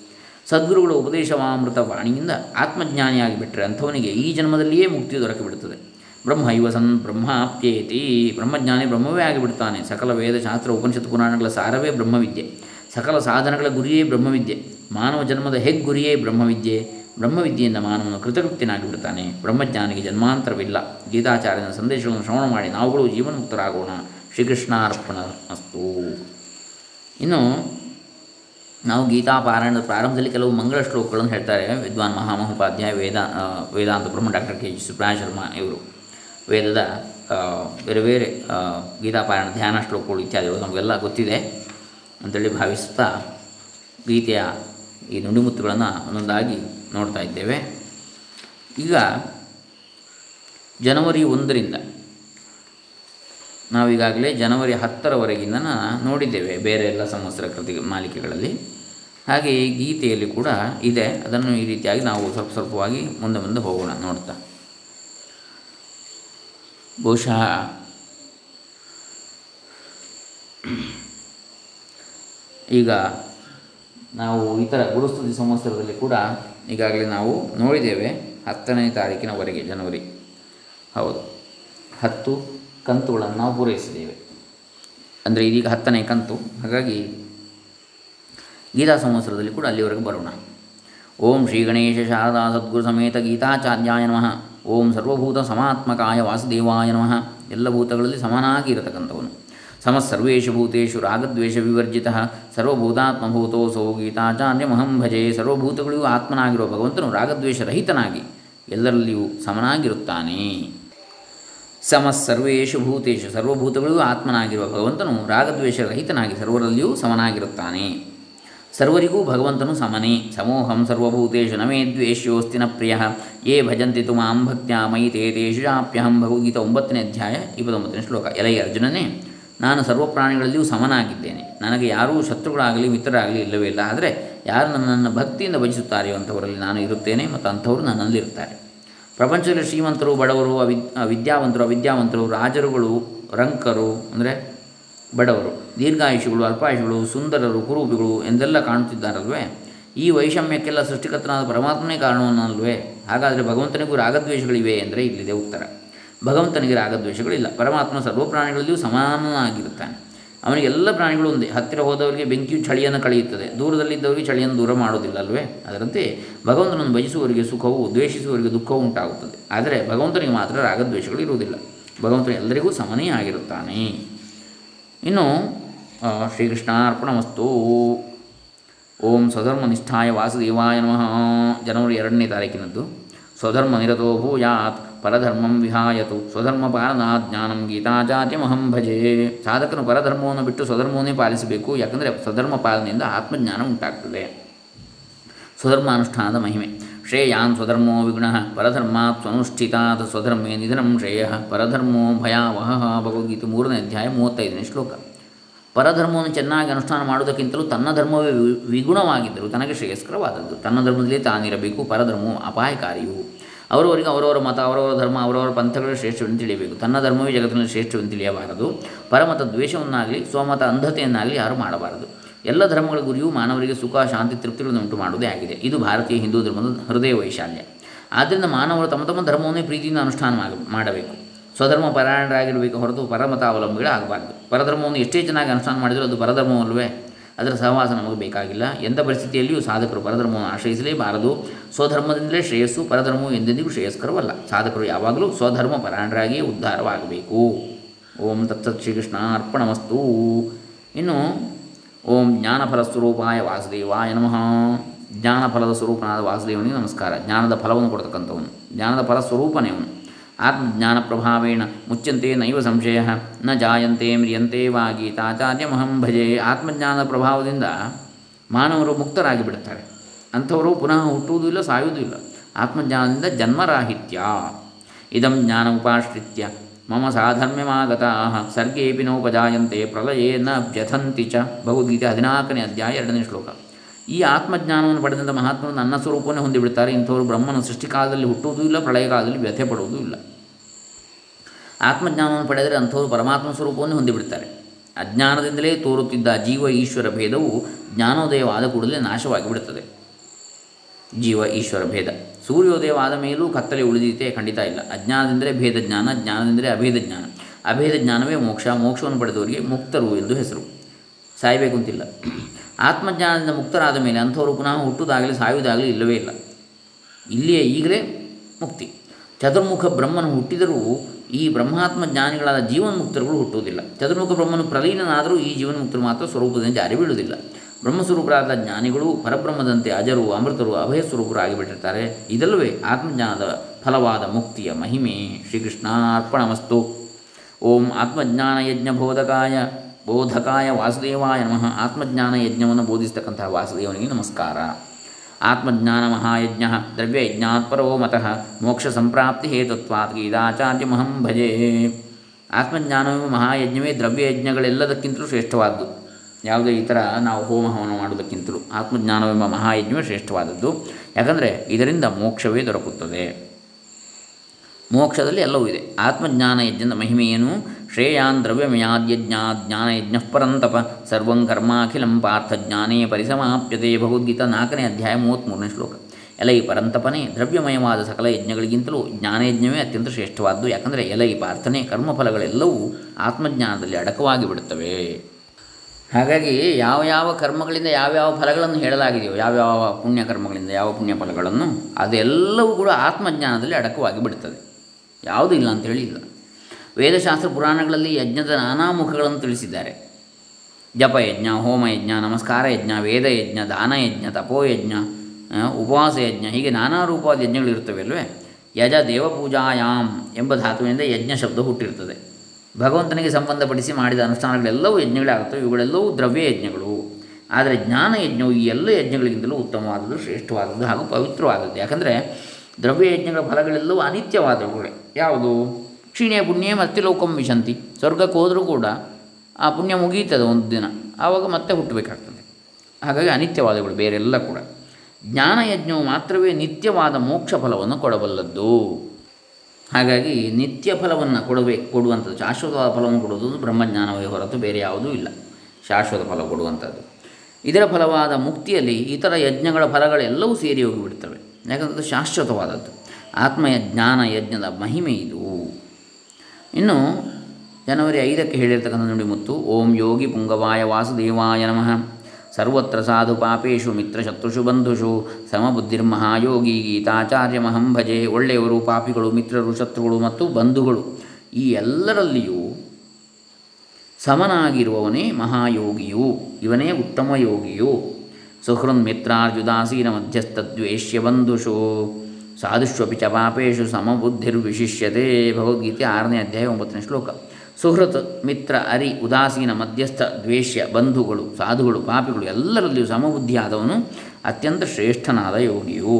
ಸದ್ಗುರುಗಳ ಉಪದೇಶವಾಮೃತ ವಾಣಿಯಿಂದ ಆತ್ಮಜ್ಞಾನಿಯಾಗಿ ಬಿಟ್ಟರೆ ಅಂಥವನಿಗೆ ಈ ಜನ್ಮದಲ್ಲಿಯೇ ಮುಕ್ತಿ ದೊರಕಿಬಿಡುತ್ತದೆ. ಬ್ರಹ್ಮ ಇವಸನ್ ಬ್ರಹ್ಮಾಪ್ಯೇತಿ. ಬ್ರಹ್ಮಜ್ಞಾನಿ ಬ್ರಹ್ಮವೇ ಆಗಿಬಿಡ್ತಾನೆ. ಸಕಲ ವೇದ ಶಾಸ್ತ್ರ ಉಪನಿಷತ್ ಪುರಾಣಗಳ ಸಾರವೇ ಬ್ರಹ್ಮವಿದ್ಯೆ. ಸಕಲ ಸಾಧನಗಳ ಗುರಿಯೇ ಬ್ರಹ್ಮವಿದ್ಯೆ. ಮಾನವ ಜನ್ಮದ ಹೆಗ್ಗುರಿಯೇ ಬ್ರಹ್ಮವಿದ್ಯೆ. ಬ್ರಹ್ಮವಿದ್ಯೆಯಿಂದ ಮಾನವನು ಕೃತಕೃತ್ಯನಾಗಿ ಬಿಡುತ್ತಾನೆ ಬ್ರಹ್ಮಜ್ಞಾನಿಗೆ ಜನ್ಮಾಂತರವಿಲ್ಲ. ಗೀತಾಚಾರ್ಯನ ಸಂದೇಶಗಳನ್ನು ಶ್ರವಣ ಮಾಡಿ ನಾವುಗಳು ಜೀವನ್ಮುಕ್ತರಾಗೋಣ. ಶ್ರೀಕೃಷ್ಣಾರ್ಪಣ ಅಸ್ತು ಇನ್ನು ನಾವು ಗೀತಾ ಪಾರಾಯಣದ ಪ್ರಾರಂಭದಲ್ಲಿ ಕೆಲವು ಮಂಗಳ ಶ್ಲೋಕಗಳನ್ನು ಹೇಳ್ತಾರೆ. ವಿದ್ವಾನ್ ಮಹಾಮಹೋಪಾಧ್ಯಾಯ ವೇದ ವೇದಾಂತ ಬ್ರಹ್ಮ doctor K G Subraya Sharma ಇವರು. ವೇದದ ಬೇರೆ ಬೇರೆ ಗೀತಾಪಾರಾಯಣ ಗೀತಾ ಪಾರಾಯಣ ಧ್ಯಾನ ಶ್ಲೋಕಗಳು ಇತ್ಯಾದಿಗಳು ನಮಗೆಲ್ಲ ಗೊತ್ತಿದೆ ಅಂತೇಳಿ ಭಾವಿಸ್ತಾ ಗೀತೆಯ ಈ ನುಡಿಮುತ್ತುಗಳನ್ನು ಒಂದೊಂದಾಗಿ ನೋಡ್ತಾ ಇದ್ದೇವೆ. ಈಗ ಜನವರಿ ಒಂದರಿಂದ ನಾವೀಗಾಗಲೇ ಜನವರಿ ಹತ್ತರವರೆಗಿನ ನೋಡಿದ್ದೇವೆ ಬೇರೆ ಎಲ್ಲ ಸಂವತ್ಸರ ಕೃತಿ ಮಾಲಿಕೆಗಳಲ್ಲಿ. ಹಾಗೆ ಈ ಗೀತೆಯಲ್ಲಿ ಕೂಡ ಇದೆ. ಅದನ್ನು ಈ ರೀತಿಯಾಗಿ ನಾವು ಸ್ವಲ್ಪ ಸ್ವಲ್ಪವಾಗಿ ಮುಂದೆ ಮುಂದೆ ಹೋಗೋಣ ನೋಡ್ತಾ. ಬಹುಶಃ ಈಗ ನಾವು ಇತರ ಗುರುಸ್ತುತಿ ಸಂವತ್ಸರದಲ್ಲಿ ಕೂಡ ಈಗಾಗಲೇ ನಾವು ನೋಡಿದ್ದೇವೆ. ಹತ್ತನೇ ತಾರೀಕಿನವರೆಗೆ ಜನವರಿ. ಹೌದು. ಹತ್ತು ಕಂತುಗಳನ್ನು ನಾವು ಪೂರೈಸಿದ್ದೇವೆ. ಅಂದರೆ ಇದೀಗ ಹತ್ತನೇ ಕಂತು. ಹಾಗಾಗಿ ಗೀತಾ ಸಂವತ್ಸರದಲ್ಲಿ ಕೂಡ ಅಲ್ಲಿವರೆಗೆ ಬರೋಣ. ಓಂ ಶ್ರೀ ಗಣೇಶ ಶಾರದಾ ಸದ್ಗುರು ಸಮೇತ ಗೀತಾಚಾರ್ಯಾಯ ನಮಃ. ಓಂ ಸರ್ವಭೂತ ಸಮಾತ್ಮಕಾಯ ವಾಸುದೇವಾಯ ನಮಃ. ಎಲ್ಲ ಭೂತಗಳಲ್ಲಿ ಸಮನಾಗಿ ಇರತಕ್ಕಂಥವನು. ಸಮಸ್ಸರ್ವೇಷು ಭೂತೇಷು ರಾಗದ್ವೇಷ ವಿವರ್ಜಿತ ಸರ್ವಭೂತಾತ್ಮಭೂತೋಸೌ ಗೀತಾಚಾರ್ಯಮಹಂ ಭಜೆ ಸರ್ವಭೂತಗಳಿಗೂ ಆತ್ಮನಾಗಿರುವ ಭಗವಂತನು ರಾಗದ್ವೇಷರಹಿತನಾಗಿ ಎಲ್ಲರಲ್ಲಿಯೂ ಸಮನಾಗಿರುತ್ತಾನೆ. ಸಮಸ್ಸರ್ವೇಷು ಭೂತೇಷು ಸರ್ವಭೂತಗಳಿಗೂ ಆತ್ಮನಾಗಿರುವ ಭಗವಂತನು ರಾಗದ್ವೇಷರಹಿತನಾಗಿ ಸರ್ವರಲ್ಲಿಯೂ ಸಮನಾಗಿರುತ್ತಾನೆ. ಸರ್ವರಿಗೂ ಭಗವಂತನು ಸಮನೆ. ಸಮೋಹಂ ಸರ್ವಭೂತೇಷು ನಮೇ ದ್ವೇಷ್ಯೋಸ್ತಿ ನ ಪ್ರಿಯ. ಯೇ ಭಜಂತಿ ತು ಮಾಂ ಭಕ್ತ್ಯಾ ಮಯಿ ತೇ ತೇಷು ಚಾಪ್ಯಹಂ ಭಗವದ್ಗೀತ ಒಂಬತ್ತನೇ ಅಧ್ಯಾಯ ಇಪ್ಪತ್ತೊಂಬತ್ತನೇ ಶ್ಲೋಕ. ಎಲೈ ಅರ್ಜುನನೇ ನಾನು ಸರ್ವ ಪ್ರಾಣಿಗಳಲ್ಲಿಯೂ ಸಮನಾಗಿದ್ದೇನೆ. ನನಗೆ ಯಾರೂ ಶತ್ರುಗಳಾಗಲಿ ಮಿತ್ರರಾಗಲಿ ಇಲ್ಲವೇ ಇಲ್ಲ. ಆದರೆ ಯಾರು ನನ್ನನ್ನು ಭಕ್ತಿಯಿಂದ ಭಜಿಸುತ್ತಾರೆಯೋ ಅಂಥವರಲ್ಲಿ ನಾನು ಇರುತ್ತೇನೆ ಮತ್ತು ಅಂಥವರು ನನ್ನಲ್ಲಿರುತ್ತಾರೆ. ಪ್ರಪಂಚದಲ್ಲಿ ಶ್ರೀಮಂತರು, ಬಡವರು ವಿದ್ಯಾವಂತರು ಅವಿದ್ಯಾವಂತರು ರಾಜರುಗಳು, ರಂಕರು, ಅಂದರೆ ಬಡವರು, ದೀರ್ಘಾಯುಷಿಗಳು, ಅಲ್ಪಾಯುಷಿಗಳು, ಸುಂದರರು, ಕುರೂಪಿಗಳು ಎಂದೆಲ್ಲ ಕಾಣುತ್ತಿದ್ದಾರಲ್ವೇ? ಈ ವೈಷಮ್ಯಕ್ಕೆಲ್ಲ ಸೃಷ್ಟಿಕರ್ತನಾದ ಪರಮಾತ್ಮನೇ ಕಾರಣವನ್ನಲ್ವೇ? ಹಾಗಾದರೆ ಭಗವಂತನಿಗೂ ರಾಗದ್ವೇಷಗಳಿವೆ ಅಂದರೆ ಇಲ್ಲಿದೆ ಉತ್ತರ. ಭಗವಂತನಿಗೆ ರಾಗದ್ವೇಷಗಳಿಲ್ಲ. ಪರಮಾತ್ಮ ಸರ್ವ ಪ್ರಾಣಿಗಳಲ್ಲಿಯೂ ಸಮಾನನಾಗಿರುತ್ತಾನೆ. ಅವನಿಗೆ ಎಲ್ಲ ಪ್ರಾಣಿಗಳು ಒಂದೇ. ಹತ್ತಿರ ಹೋದವರಿಗೆ ಬೆಂಕಿಯು ಚಳಿಯನ್ನು ಕಳೆಯುತ್ತದೆ. ದೂರದಲ್ಲಿದ್ದವರಿಗೆ ಚಳಿಯನ್ನು ದೂರ ಮಾಡುವುದಿಲ್ಲ ಅಲ್ವೇ ಅದರಂತೆ ಭಗವಂತನನ್ನು ಬಯಸುವವರಿಗೆ ಸುಖವು, ದ್ವೇಷಿಸುವವರಿಗೆ ದುಃಖವು ಉಂಟಾಗುತ್ತದೆ. ಆದರೆ ಭಗವಂತನಿಗೆ ಮಾತ್ರ ರಾಗದ್ವೇಷಗಳು ಇರುವುದಿಲ್ಲ. ಭಗವಂತನು ಎಲ್ಲರಿಗೂ ಸಮನೇ ಆಗಿರುತ್ತಾನೆ. ಇನ್ನು ಶ್ರೀಕೃಷ್ಣಾರ್ಪಣಮಸ್ತು. ಓಂ ಸ್ವಧರ್ಮ ನಿಷ್ಠಾಯ ವಾಸುದೇವಾಯ ನಮಃ. ಜನವರಿ ಎರಡನೇ ತಾರೀಕಿನದ್ದು. ಸ್ವಧರ್ಮ ನಿರತೋ ಭೂಯಾತ್. ಪರಧರ್ಮಂ ವಿಹಾಯತು. ಸ್ವಧರ್ಮ ಪಾಲನಾತ್ ಜ್ಞಾನಂ ಗೀತಾಚಾರ್ಯಮಹಂ ಭಜೆ. ಸಾಧಕನು ಪರಧರ್ಮವನ್ನು ಬಿಟ್ಟು ಸ್ವಧರ್ಮವನ್ನೇ ಪಾಲಿಸಬೇಕು. ಯಾಕಂದರೆ ಸ್ವಧರ್ಮ ಪಾಲನೆಯಿಂದ ಆತ್ಮಜ್ಞಾನ ಉಂಟಾಗ್ತದೆ. ಸ್ವಧರ್ಮಾನುಷ್ಠಾನದ ಮಹಿಮೆ. ಶ್ರೇಯಾನ್ ಸ್ವಧರ್ಮೋ ವಿಗುಣ ಪರಧರ್ಮಾತ್ ಸ್ವನುಷ್ಠಿತಾತ್ ಸ್ವಧರ್ಮೇ ನಿಧನಂ ಶ್ರೇಯ. ಪರಧರ್ಮೋ ಭಯಾವಹ ಭಗವದ್ಗೀತೆ ಮೂರನೇ ಅಧ್ಯಾಯ ಮೂವತ್ತೈದನೇ ಶ್ಲೋಕ. ಪರಧರ್ಮವನ್ನು ಚೆನ್ನಾಗಿ ಅನುಷ್ಠಾನ ಮಾಡುವುದಕ್ಕಿಂತಲೂ ತನ್ನ ಧರ್ಮವೇ ವಿಗುಣವಾಗಿದ್ದರೂ ತನಗೆ ಶ್ರೇಯಸ್ಕರವಾದದ್ದು. ತನ್ನ ಧರ್ಮದಲ್ಲಿ ತಾನಿರಬೇಕು. ಪರಧರ್ಮವು ಅಪಾಯಕಾರಿಯು. ಅವರವರಿಗೆ ಅವರವರ ಮತ, ಅವರವರ ಧರ್ಮ, ಅವರವರ ಪಂಥಗಳು ಶ್ರೇಷ್ಠವೆಂದು ತಿಳಿಯಬೇಕು. ತನ್ನ ಧರ್ಮವೇ ಜಗತ್ತಿನಲ್ಲಿ ಶ್ರೇಷ್ಠವೆಂದು ತಿಳಿಯಬಾರದು. ಪರಮತ ದ್ವೇಷವನ್ನಾಗಲಿ, ಸ್ವಮತ ಅಂಧತೆಯನ್ನಾಗಲಿ ಯಾರು ಮಾಡಬಾರದು. ಎಲ್ಲ ಧರ್ಮಗಳ ಗುರಿಯು ಮಾನವರಿಗೆ ಸುಖ, ಶಾಂತಿ ತೃಪ್ತಿಗಳನ್ನು ಉಂಟು ಮಾಡುವುದೇ ಆಗಿದೆ. ಇದು ಭಾರತೀಯ ಹಿಂದೂ ಧರ್ಮದ ಹೃದಯ ವೈಶಾಲ್ಯ. ಆದ್ದರಿಂದ ಮಾನವರು ತಮ್ಮ ತಮ್ಮ ಧರ್ಮವನ್ನೇ ಪ್ರೀತಿಯಿಂದ ಅನುಷ್ಠಾನ ಮಾಡ- ಮಾಡಬೇಕು. ಸ್ವಧರ್ಮ ಪರಾಯಣರಾಗಿರಬೇಕು ಹೊರತು ಪರಮತ ಅವಲಂಬಿಗಳಾಗಬಾರದು. ಪರಧರ್ಮವನ್ನು ಎಷ್ಟೇ ಚೆನ್ನಾಗಿ ಅನುಷ್ಠಾನ ಮಾಡಿದರೂ ಅದು ಪರಧರ್ಮವಲ್ಲವೇ? ಅದರ ಸಹವಾಸ ನಮಗೆ ಬೇಕಾಗಿಲ್ಲ. ಎಂಥ ಪರಿಸ್ಥಿತಿಯಲ್ಲಿಯೂ ಸಾಧಕರು ಪರಧರ್ಮವನ್ನು ಆಶ್ರಯಿಸಲೇಬಾರದು. ಸ್ವಧರ್ಮದಿಂದಲೇ ಶ್ರೇಯಸ್ಸು ಪರಧರ್ಮವು ಎಂದೆಂದಿಗೂ ಶ್ರೇಯಸ್ಕರವಲ್ಲ. ಸಾಧಕರು ಯಾವಾಗಲೂ ಸ್ವಧರ್ಮ ಪರಾಯಣರಾಗಿಯೇ ಉದ್ಧಾರವಾಗಬೇಕು. ಓಂ ತತ್ಸತ್ ಶ್ರೀಕೃಷ್ಣ ಅರ್ಪಣಮಸ್ತು ಇನ್ನು ಓಂ ಜ್ಞಾನಫಲ ಸ್ವರೂಪಾಯ ವಾಸುದೇವಾಯ ನಮಃ. ಜ್ಞಾನಫಲದ ಸ್ವರೂಪನಾದ ವಾಸುದೇವನಿಗೆ ನಮಸ್ಕಾರ. ಜ್ಞಾನದ ಫಲವನ್ನು ಕೊಡ್ತಕ್ಕಂಥವನು. ಜ್ಞಾನದ ಫಲ ಅವನು. ಆತ್ಮಜ್ಞಾನ ಪ್ರಭಾವೇಣ ಮುಚ್ಚಂತೆ ನೈವ ಸಂಶಯ, ನ ಜಾಯಂತೆ ಮ್ರಿಯಂತೆ ವಾ ಗೀತಾಚಾರ್ಯಮಹಂ ಭಜೆ. ಆತ್ಮಜ್ಞಾನದ ಪ್ರಭಾವದಿಂದ ಮಾನವರು ಮುಕ್ತರಾಗಿ ಬಿಡುತ್ತಾರೆ ಅಂಥವರು ಪುನಃ ಹುಟ್ಟುವುದೂ ಇಲ್ಲ, ಸಾಯುವುದೂ ಇಲ್ಲ. ಆತ್ಮಜ್ಞಾನದಿಂದ ಜನ್ಮರಾಹಿತ್ಯ. ಇದಂ ಜ್ಞಾನ ಉಪಾಶ್ರಿತ್ಯ. ಮಮ ಸಾಧರ್ಮ್ಯಮಾಗತಾ. ಸರ್ಗೇಪಿ ನೋಪಜಾಯಂತೆ ಪ್ರಲಯೇ ನ ವ್ಯಥಂತಿ ಚ. ಭಗವದ್ಗೀತೆ ಹದಿನಾಲ್ಕನೇ ಅಧ್ಯಾಯ ಎರಡನೇ ಶ್ಲೋಕ. ಈ ಆತ್ಮಜ್ಞಾನವನ್ನು ಪಡೆದಂಥ ಮಹಾತ್ಮರು ನನ್ನ ಸ್ವರೂಪವನ್ನು ಹೊಂದಿಬಿಡ್ತಾರೆ. ಇಂಥವರು ಬ್ರಹ್ಮನ ಸೃಷ್ಟಿಕಾಲದಲ್ಲಿ ಹುಟ್ಟುವುದೂ ಇಲ್ಲ, ಪ್ರಳಯಕಾಲದಲ್ಲಿ ವ್ಯಥೆ ಪಡುವುದೂ ಇಲ್ಲ. ಆತ್ಮಜ್ಞಾನವನ್ನು ಪಡೆದರೆ ಅಂಥವರು ಪರಮಾತ್ಮ ಸ್ವರೂಪವನ್ನು ಹೊಂದಿಬಿಡ್ತಾರೆ. ಅಜ್ಞಾನದಿಂದಲೇ ತೋರುತ್ತಿದ್ದ ಜೀವ ಈಶ್ವರ ಭೇದವು ಜ್ಞಾನೋದಯವಾದ ಕೂಡಲೇ ನಾಶವಾಗಿಬಿಡುತ್ತದೆ. ಜೀವ ಈಶ್ವರ ಭೇದ. ಸೂರ್ಯೋದಯವಾದ ಮೇಲೂ ಕತ್ತಲೆ ಉಳಿದೀತೆ ಖಂಡಿತ ಇಲ್ಲ. ಅಜ್ಞಾನದಿಂದಲೇ ಭೇದ ಜ್ಞಾನ, ಜ್ಞಾನದಿಂದಲೇ ಅಭೇದ ಜ್ಞಾನ. ಅಭೇದ ಜ್ಞಾನವೇ ಮೋಕ್ಷ. ಮೋಕ್ಷವನ್ನು ಪಡೆದವರಿಗೆ ಮುಕ್ತರು ಎಂದು ಹೆಸರು. ಸಾಯಬೇಕು ಅಂತಿಲ್ಲ. ಆತ್ಮಜ್ಞಾನದಿಂದ ಮುಕ್ತರಾದ ಮೇಲೆ ಅಂಥವರು ಪುನಃ ಹುಟ್ಟುವುದಾಗಲಿ ಸಾಯುವುದಾಗಲಿ ಇಲ್ಲವೇ ಇಲ್ಲ. ಇಲ್ಲಿಯೇ ಈಗಲೇ ಮುಕ್ತಿ. ಚತುರ್ಮುಖ ಬ್ರಹ್ಮನು ಹುಟ್ಟಿದರೂ ಈ ಬ್ರಹ್ಮಾತ್ಮ ಜ್ಞಾನಿಗಳಾದ ಜೀವನ್ಮುಕ್ತರುಗಳು ಹುಟ್ಟುವುದಿಲ್ಲ. ಚತುರ್ಮುಖ ಬ್ರಹ್ಮನು ಪ್ರಲೀನನಾದರೂ ಈ ಜೀವನ್ಮುಕ್ತರು ಮಾತ್ರ ಸ್ವರೂಪದಿಂದ ಜಾರಿ ಬೀಳುವುದಿಲ್ಲ. ಬ್ರಹ್ಮಸ್ವರೂಪರಾದ ಜ್ಞಾನಿಗಳು ಪರಬ್ರಹ್ಮದಂತೆ ಅಜರು, ಅಮೃತರು ಅಭಯ ಸ್ವರೂಪರಾಗಿ ಆಗಿಬಿಟ್ಟಿರ್ತಾರೆ ಇದಲ್ಲವೇ ಆತ್ಮಜ್ಞಾನದ ಫಲವಾದ ಮುಕ್ತಿಯ ಮಹಿಮೆ ಶ್ರೀಕೃಷ್ಣ ಅರ್ಪಣಮಸ್ತು ಓಂ ಆತ್ಮಜ್ಞಾನ ಯಜ್ಞ ಬೋಧಕಾಯ ವಾಸುದೇವಾಯ ನಮಃ. ಆತ್ಮಜ್ಞಾನ ಯಜ್ಞವನ್ನು ಬೋಧಿಸ್ತಕ್ಕಂತಹ ವಾಸುದೇವನಿಗೆ ನಮಸ್ಕಾರ. ಆತ್ಮಜ್ಞಾನ ಮಹಾಯಜ್ಞ ದ್ರವ್ಯಯಜ್ಞಾತ್ ಪರೋ ಮತಃ, ಮೋಕ್ಷ ಸಂಪ್ರಾಪ್ತಿ ಹೇತುತ್ವಾತ್ ಗೀತಾಚಾರ್ಯಮಹಂ ಭಜೆ. ಆತ್ಮಜ್ಞಾನವೇ ಮಹಾಯಜ್ಞವೇ ದ್ರವ್ಯಯಜ್ಞಗಳೆಲ್ಲದಕ್ಕಿಂತಲೂ ಶ್ರೇಷ್ಠವಾದ್ದು. ಯಾವುದೇ ಈ ಥರ ನಾವು ಹೋಮ ಹವನ ಮಾಡುವುದಕ್ಕಿಂತಲೂ ಆತ್ಮಜ್ಞಾನವೆಂಬ ಮಹಾಯಜ್ಞವೇ ಶ್ರೇಷ್ಠವಾದದ್ದು. ಯಾಕಂದರೆ ಇದರಿಂದ ಮೋಕ್ಷವೇ ದೊರಕುತ್ತದೆ. ಮೋಕ್ಷದಲ್ಲಿ ಎಲ್ಲವೂ ಇದೆ. ಆತ್ಮಜ್ಞಾನ ಯಜ್ಞದ ಮಹಿಮೆಯೇನು ಶ್ರೇಯಾನ್ ದ್ರವ್ಯಮಯಾದ್ಯಜ್ಞ ಜ್ಞಾನಯಜ್ಞ ಪರಂತಪ ಸರ್ವಂ ಕರ್ಮಾಖಿಲಂ ಪಾರ್ಥ ಜ್ಞಾನೇ ಪರಿಸಮಾಪ್ಯತೆ. ಭಗವದ್ಗೀತಾ ನಾಲ್ಕನೇ ಅಧ್ಯಾಯ ಮೂವತ್ತ್ಮೂರನೇ ಶ್ಲೋಕ. ಎಲೈ ಪರಂತಪನೇ ದ್ರವ್ಯಮಯವಾದ ಸಕಲ ಯಜ್ಞಗಳಿಗಿಂತಲೂ ಜ್ಞಾನಯಜ್ಞವೇ ಅತ್ಯಂತ ಶ್ರೇಷ್ಠವಾದ್ದು. ಯಾಕಂದರೆ ಎಲೈ ಪ್ರಾರ್ಥನೆ ಕರ್ಮಫಲಗಳೆಲ್ಲವೂ ಆತ್ಮಜ್ಞಾನದಲ್ಲಿ ಅಡಕವಾಗಿ ಬಿಡುತ್ತವೆ. ಹಾಗಾಗಿ ಯಾವ ಯಾವ ಕರ್ಮಗಳಿಂದ ಯಾವ್ಯಾವ ಫಲಗಳನ್ನು ಹೇಳಲಾಗಿದೆಯೋ ಯಾವ್ಯಾವ ಪುಣ್ಯ ಕರ್ಮಗಳಿಂದ ಯಾವ ಪುಣ್ಯ ಫಲಗಳನ್ನು ಅದೆಲ್ಲವೂ ಕೂಡ ಆತ್ಮಜ್ಞಾನದಲ್ಲಿ ಅಡಕವಾಗಿ ಬಿಡುತ್ತದೆ. ಯಾವುದೂ ಇಲ್ಲ ಅಂತ ಹೇಳಿಲ್ಲ. ವೇದಶಾಸ್ತ್ರ ಪುರಾಣಗಳಲ್ಲಿ ಯಜ್ಞದ ನಾನಾ ಮುಖಗಳನ್ನು ತಿಳಿಸಿದ್ದಾರೆ. ಜಪಯಜ್ಞ ಹೋಮಯಜ್ಞ ನಮಸ್ಕಾರ ಯಜ್ಞ ವೇದಯಜ್ಞ ದಾನಯಜ್ಞ ತಪೋಯಜ್ಞ ಉಪವಾಸ ಯಜ್ಞ ಹೀಗೆ ನಾನಾ ರೂಪವಾದ ಯಜ್ಞಗಳು ಇರ್ತವೆ ಅಲ್ವೇ? ಯಜ ದೇವಪೂಜಾಯಾಮ್ ಎಂಬ ಧಾತುವಿನಿಂದ ಯಜ್ಞ ಶಬ್ದ ಹುಟ್ಟಿರ್ತದೆ ಭಗವಂತನಿಗೆ ಸಂಬಂಧಪಡಿಸಿ ಮಾಡಿದ ಅನುಷ್ಠಾನಗಳೆಲ್ಲವೂ ಯಜ್ಞಗಳಾಗುತ್ತವೆ ಇವುಗಳೆಲ್ಲವೂ ದ್ರವ್ಯ ಯಜ್ಞಗಳು. ಆದರೆ ಜ್ಞಾನ ಯಜ್ಞವು ಈ ಎಲ್ಲ ಯಜ್ಞಗಳಿಗಿಂತಲೂ ಉತ್ತಮವಾದದ್ದು, ಶ್ರೇಷ್ಠವಾದದ್ದು ಹಾಗೂ ಪವಿತ್ರವಾದದ್ದು. ಯಾಕಂದರೆ ದ್ರವ್ಯ ಯಜ್ಞಗಳ ಫಲಗಳೆಲ್ಲವೂ ಅನಿತ್ಯವಾದವುಗಳೇ. ಯಾವುದು? ಕ್ಷೀಣೆ ಪುಣ್ಯ ಮತ್ತೆ ಲೋಕಂ ವಿಶಂತಿ. ಸ್ವರ್ಗಕ್ಕೆ ಹೋದರೂ ಕೂಡ ಆ ಪುಣ್ಯ ಮುಗೀತದೆ ಒಂದು ದಿನ. ಆವಾಗ ಮತ್ತೆ ಹುಟ್ಟಬೇಕಾಗ್ತದೆ. ಹಾಗಾಗಿ ಅನಿತ್ಯವಾದಗಳು ಬೇರೆಲ್ಲ ಕೂಡ. ಜ್ಞಾನಯಜ್ಞವು ಮಾತ್ರವೇ ನಿತ್ಯವಾದ ಮೋಕ್ಷ ಫಲವನ್ನು ಕೊಡಬಲ್ಲದ್ದು. ಹಾಗಾಗಿ ನಿತ್ಯ ಫಲವನ್ನು ಕೊಡಬೇಕು ಕೊಡುವಂಥದ್ದು, ಶಾಶ್ವತವಾದ ಫಲವನ್ನು ಕೊಡುವುದು ಬ್ರಹ್ಮಜ್ಞಾನವೇ ಹೊರತು ಬೇರೆ ಯಾವುದೂ ಇಲ್ಲ. ಶಾಶ್ವತ ಫಲ ಕೊಡುವಂಥದ್ದು. ಇದರ ಫಲವಾದ ಮುಕ್ತಿಯಲ್ಲಿ ಇತರ ಯಜ್ಞಗಳ ಫಲಗಳೆಲ್ಲವೂ ಸೇರಿ ಹೋಗಿಬಿಡ್ತವೆ. ಯಾಕಂದರೆ ಅದು ಶಾಶ್ವತವಾದದ್ದು. ಆತ್ಮಯ ಜ್ಞಾನ ಯಜ್ಞದ ಮಹಿಮೆ ಇದು. ಇನ್ನು ಜನವರಿ ಐದಕ್ಕೆ ಹೇಳಿರ್ತಕ್ಕಂಥ ನುಡಿ ಮುತ್ತು, ಓಂ ಯೋಗಿ ಪುಂಗವಾಯ ವಾಸುದೇವಾಯ ನಮಃ. ಸರ್ವತ್ರ ಸಾಧು ಪಾಪೇಶು, ಮಿತ್ರ ಶತ್ರುಷು, ಬಂಧುಷು ಸಮಬುದ್ಧಿರ್ಮಹಾಯೋಗಿ ಗೀತಾಚಾರ್ಯ ಮಹಂ ಭಜೆ, ಒಳ್ಳೆಯವರು, ಪಾಪಿಗಳು, ಮಿತ್ರರು, ಶತ್ರುಗಳು ಮತ್ತು ಬಂಧುಗಳು. ಈ ಎಲ್ಲರಲ್ಲಿಯೂ ಸಮನಾಗಿರುವವನೇ ಮಹಾಯೋಗಿಯು. ಇವನೇ ಉತ್ತಮ ಯೋಗಿಯು. ಸುಹೃನ್ ಮಿತ್ರಾರ್ಜುದಾಸೀನ ಮಧ್ಯಸ್ಥದ್ವೇಷ್ಯ ಬಂಧುಷು ಸಾಧುಷ್ವಪಿ ಚ ಪಾಪೇಶು ಸಮಬುದ್ಧಿರ್ವಿಶಿಷ್ಯತೆ ಭಗವದ್ಗೀತೆ ಆರನೇ ಅಧ್ಯಾಯ ಒಂಬತ್ತನೇ ಶ್ಲೋಕ ಸುಹೃತ್ ಮಿತ್ರ ಅರಿ ಉದಾಸೀನ ಮಧ್ಯಸ್ಥ ದ್ವೇಷ್ಯ ಬಂಧುಗಳು ಸಾಧುಗಳು ಪಾಪಿಗಳು ಎಲ್ಲರಲ್ಲಿಯೂ ಸಮಬುದ್ಧಿಯಾದವನು ಅತ್ಯಂತ ಶ್ರೇಷ್ಠನಾದ ಯೋಗಿಯು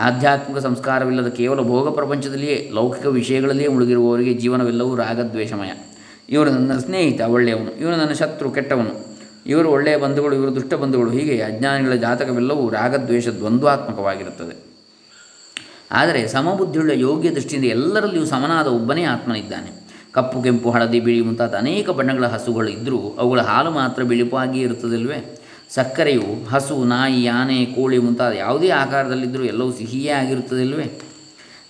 ಆಧ್ಯಾತ್ಮಿಕ ಸಂಸ್ಕಾರವಿಲ್ಲದ ಕೇವಲ ಭೋಗ ಪ್ರಪಂಚದಲ್ಲಿಯೇ ಲೌಕಿಕ ವಿಷಯಗಳಲ್ಲಿಯೇ ಮುಳುಗಿರುವವರಿಗೆ ಜೀವನವೆಲ್ಲವೂ ರಾಗದ್ವೇಷಮಯ ಇವನು ನನ್ನ ಸ್ನೇಹಿತ ಒಳ್ಳೆಯವನು ಇವನು ಶತ್ರು ಕೆಟ್ಟವನು ಇವರು ಒಳ್ಳೆಯ ಬಂಧುಗಳು, ಇವರು ದುಷ್ಟ ಬಂಧುಗಳು, ಹೀಗೆ ಅಜ್ಞಾನಿಗಳ ಜಾತಕವೆಲ್ಲವೂ ರಾಗದ್ವೇಷ ದ್ವಂದ್ವಾತ್ಮಕವಾಗಿರುತ್ತದೆ ಆದರೆ ಸಮಬುದ್ಧಿಯುಳ್ಳ ಯೋಗ್ಯ ದೃಷ್ಟಿಯಿಂದ ಎಲ್ಲರಲ್ಲಿಯೂ ಸಮನಾದ ಒಬ್ಬನೇ ಆತ್ಮನಿದ್ದಾನೆ. ಕಪ್ಪು, ಕೆಂಪು, ಹಳದಿ, ಬಿಳಿ ಮುಂತಾದ ಅನೇಕ ಬಣ್ಣಗಳ ಹಸುಗಳು ಇದ್ದರೂ ಅವುಗಳ ಹಾಲು ಮಾತ್ರ ಬಿಳುಪಾಗಿಯೇ ಇರುತ್ತದಲ್ವೇ ಸಕ್ಕರೆಯು ಹಸು, ನಾಯಿ, ಆನೆ, ಕೋಳಿ ಮುಂತಾದ ಯಾವುದೇ ಆಕಾರದಲ್ಲಿದ್ದರೂ ಎಲ್ಲವೂ ಸಿಹಿಯೇ ಆಗಿರುತ್ತದಲ್ವೇ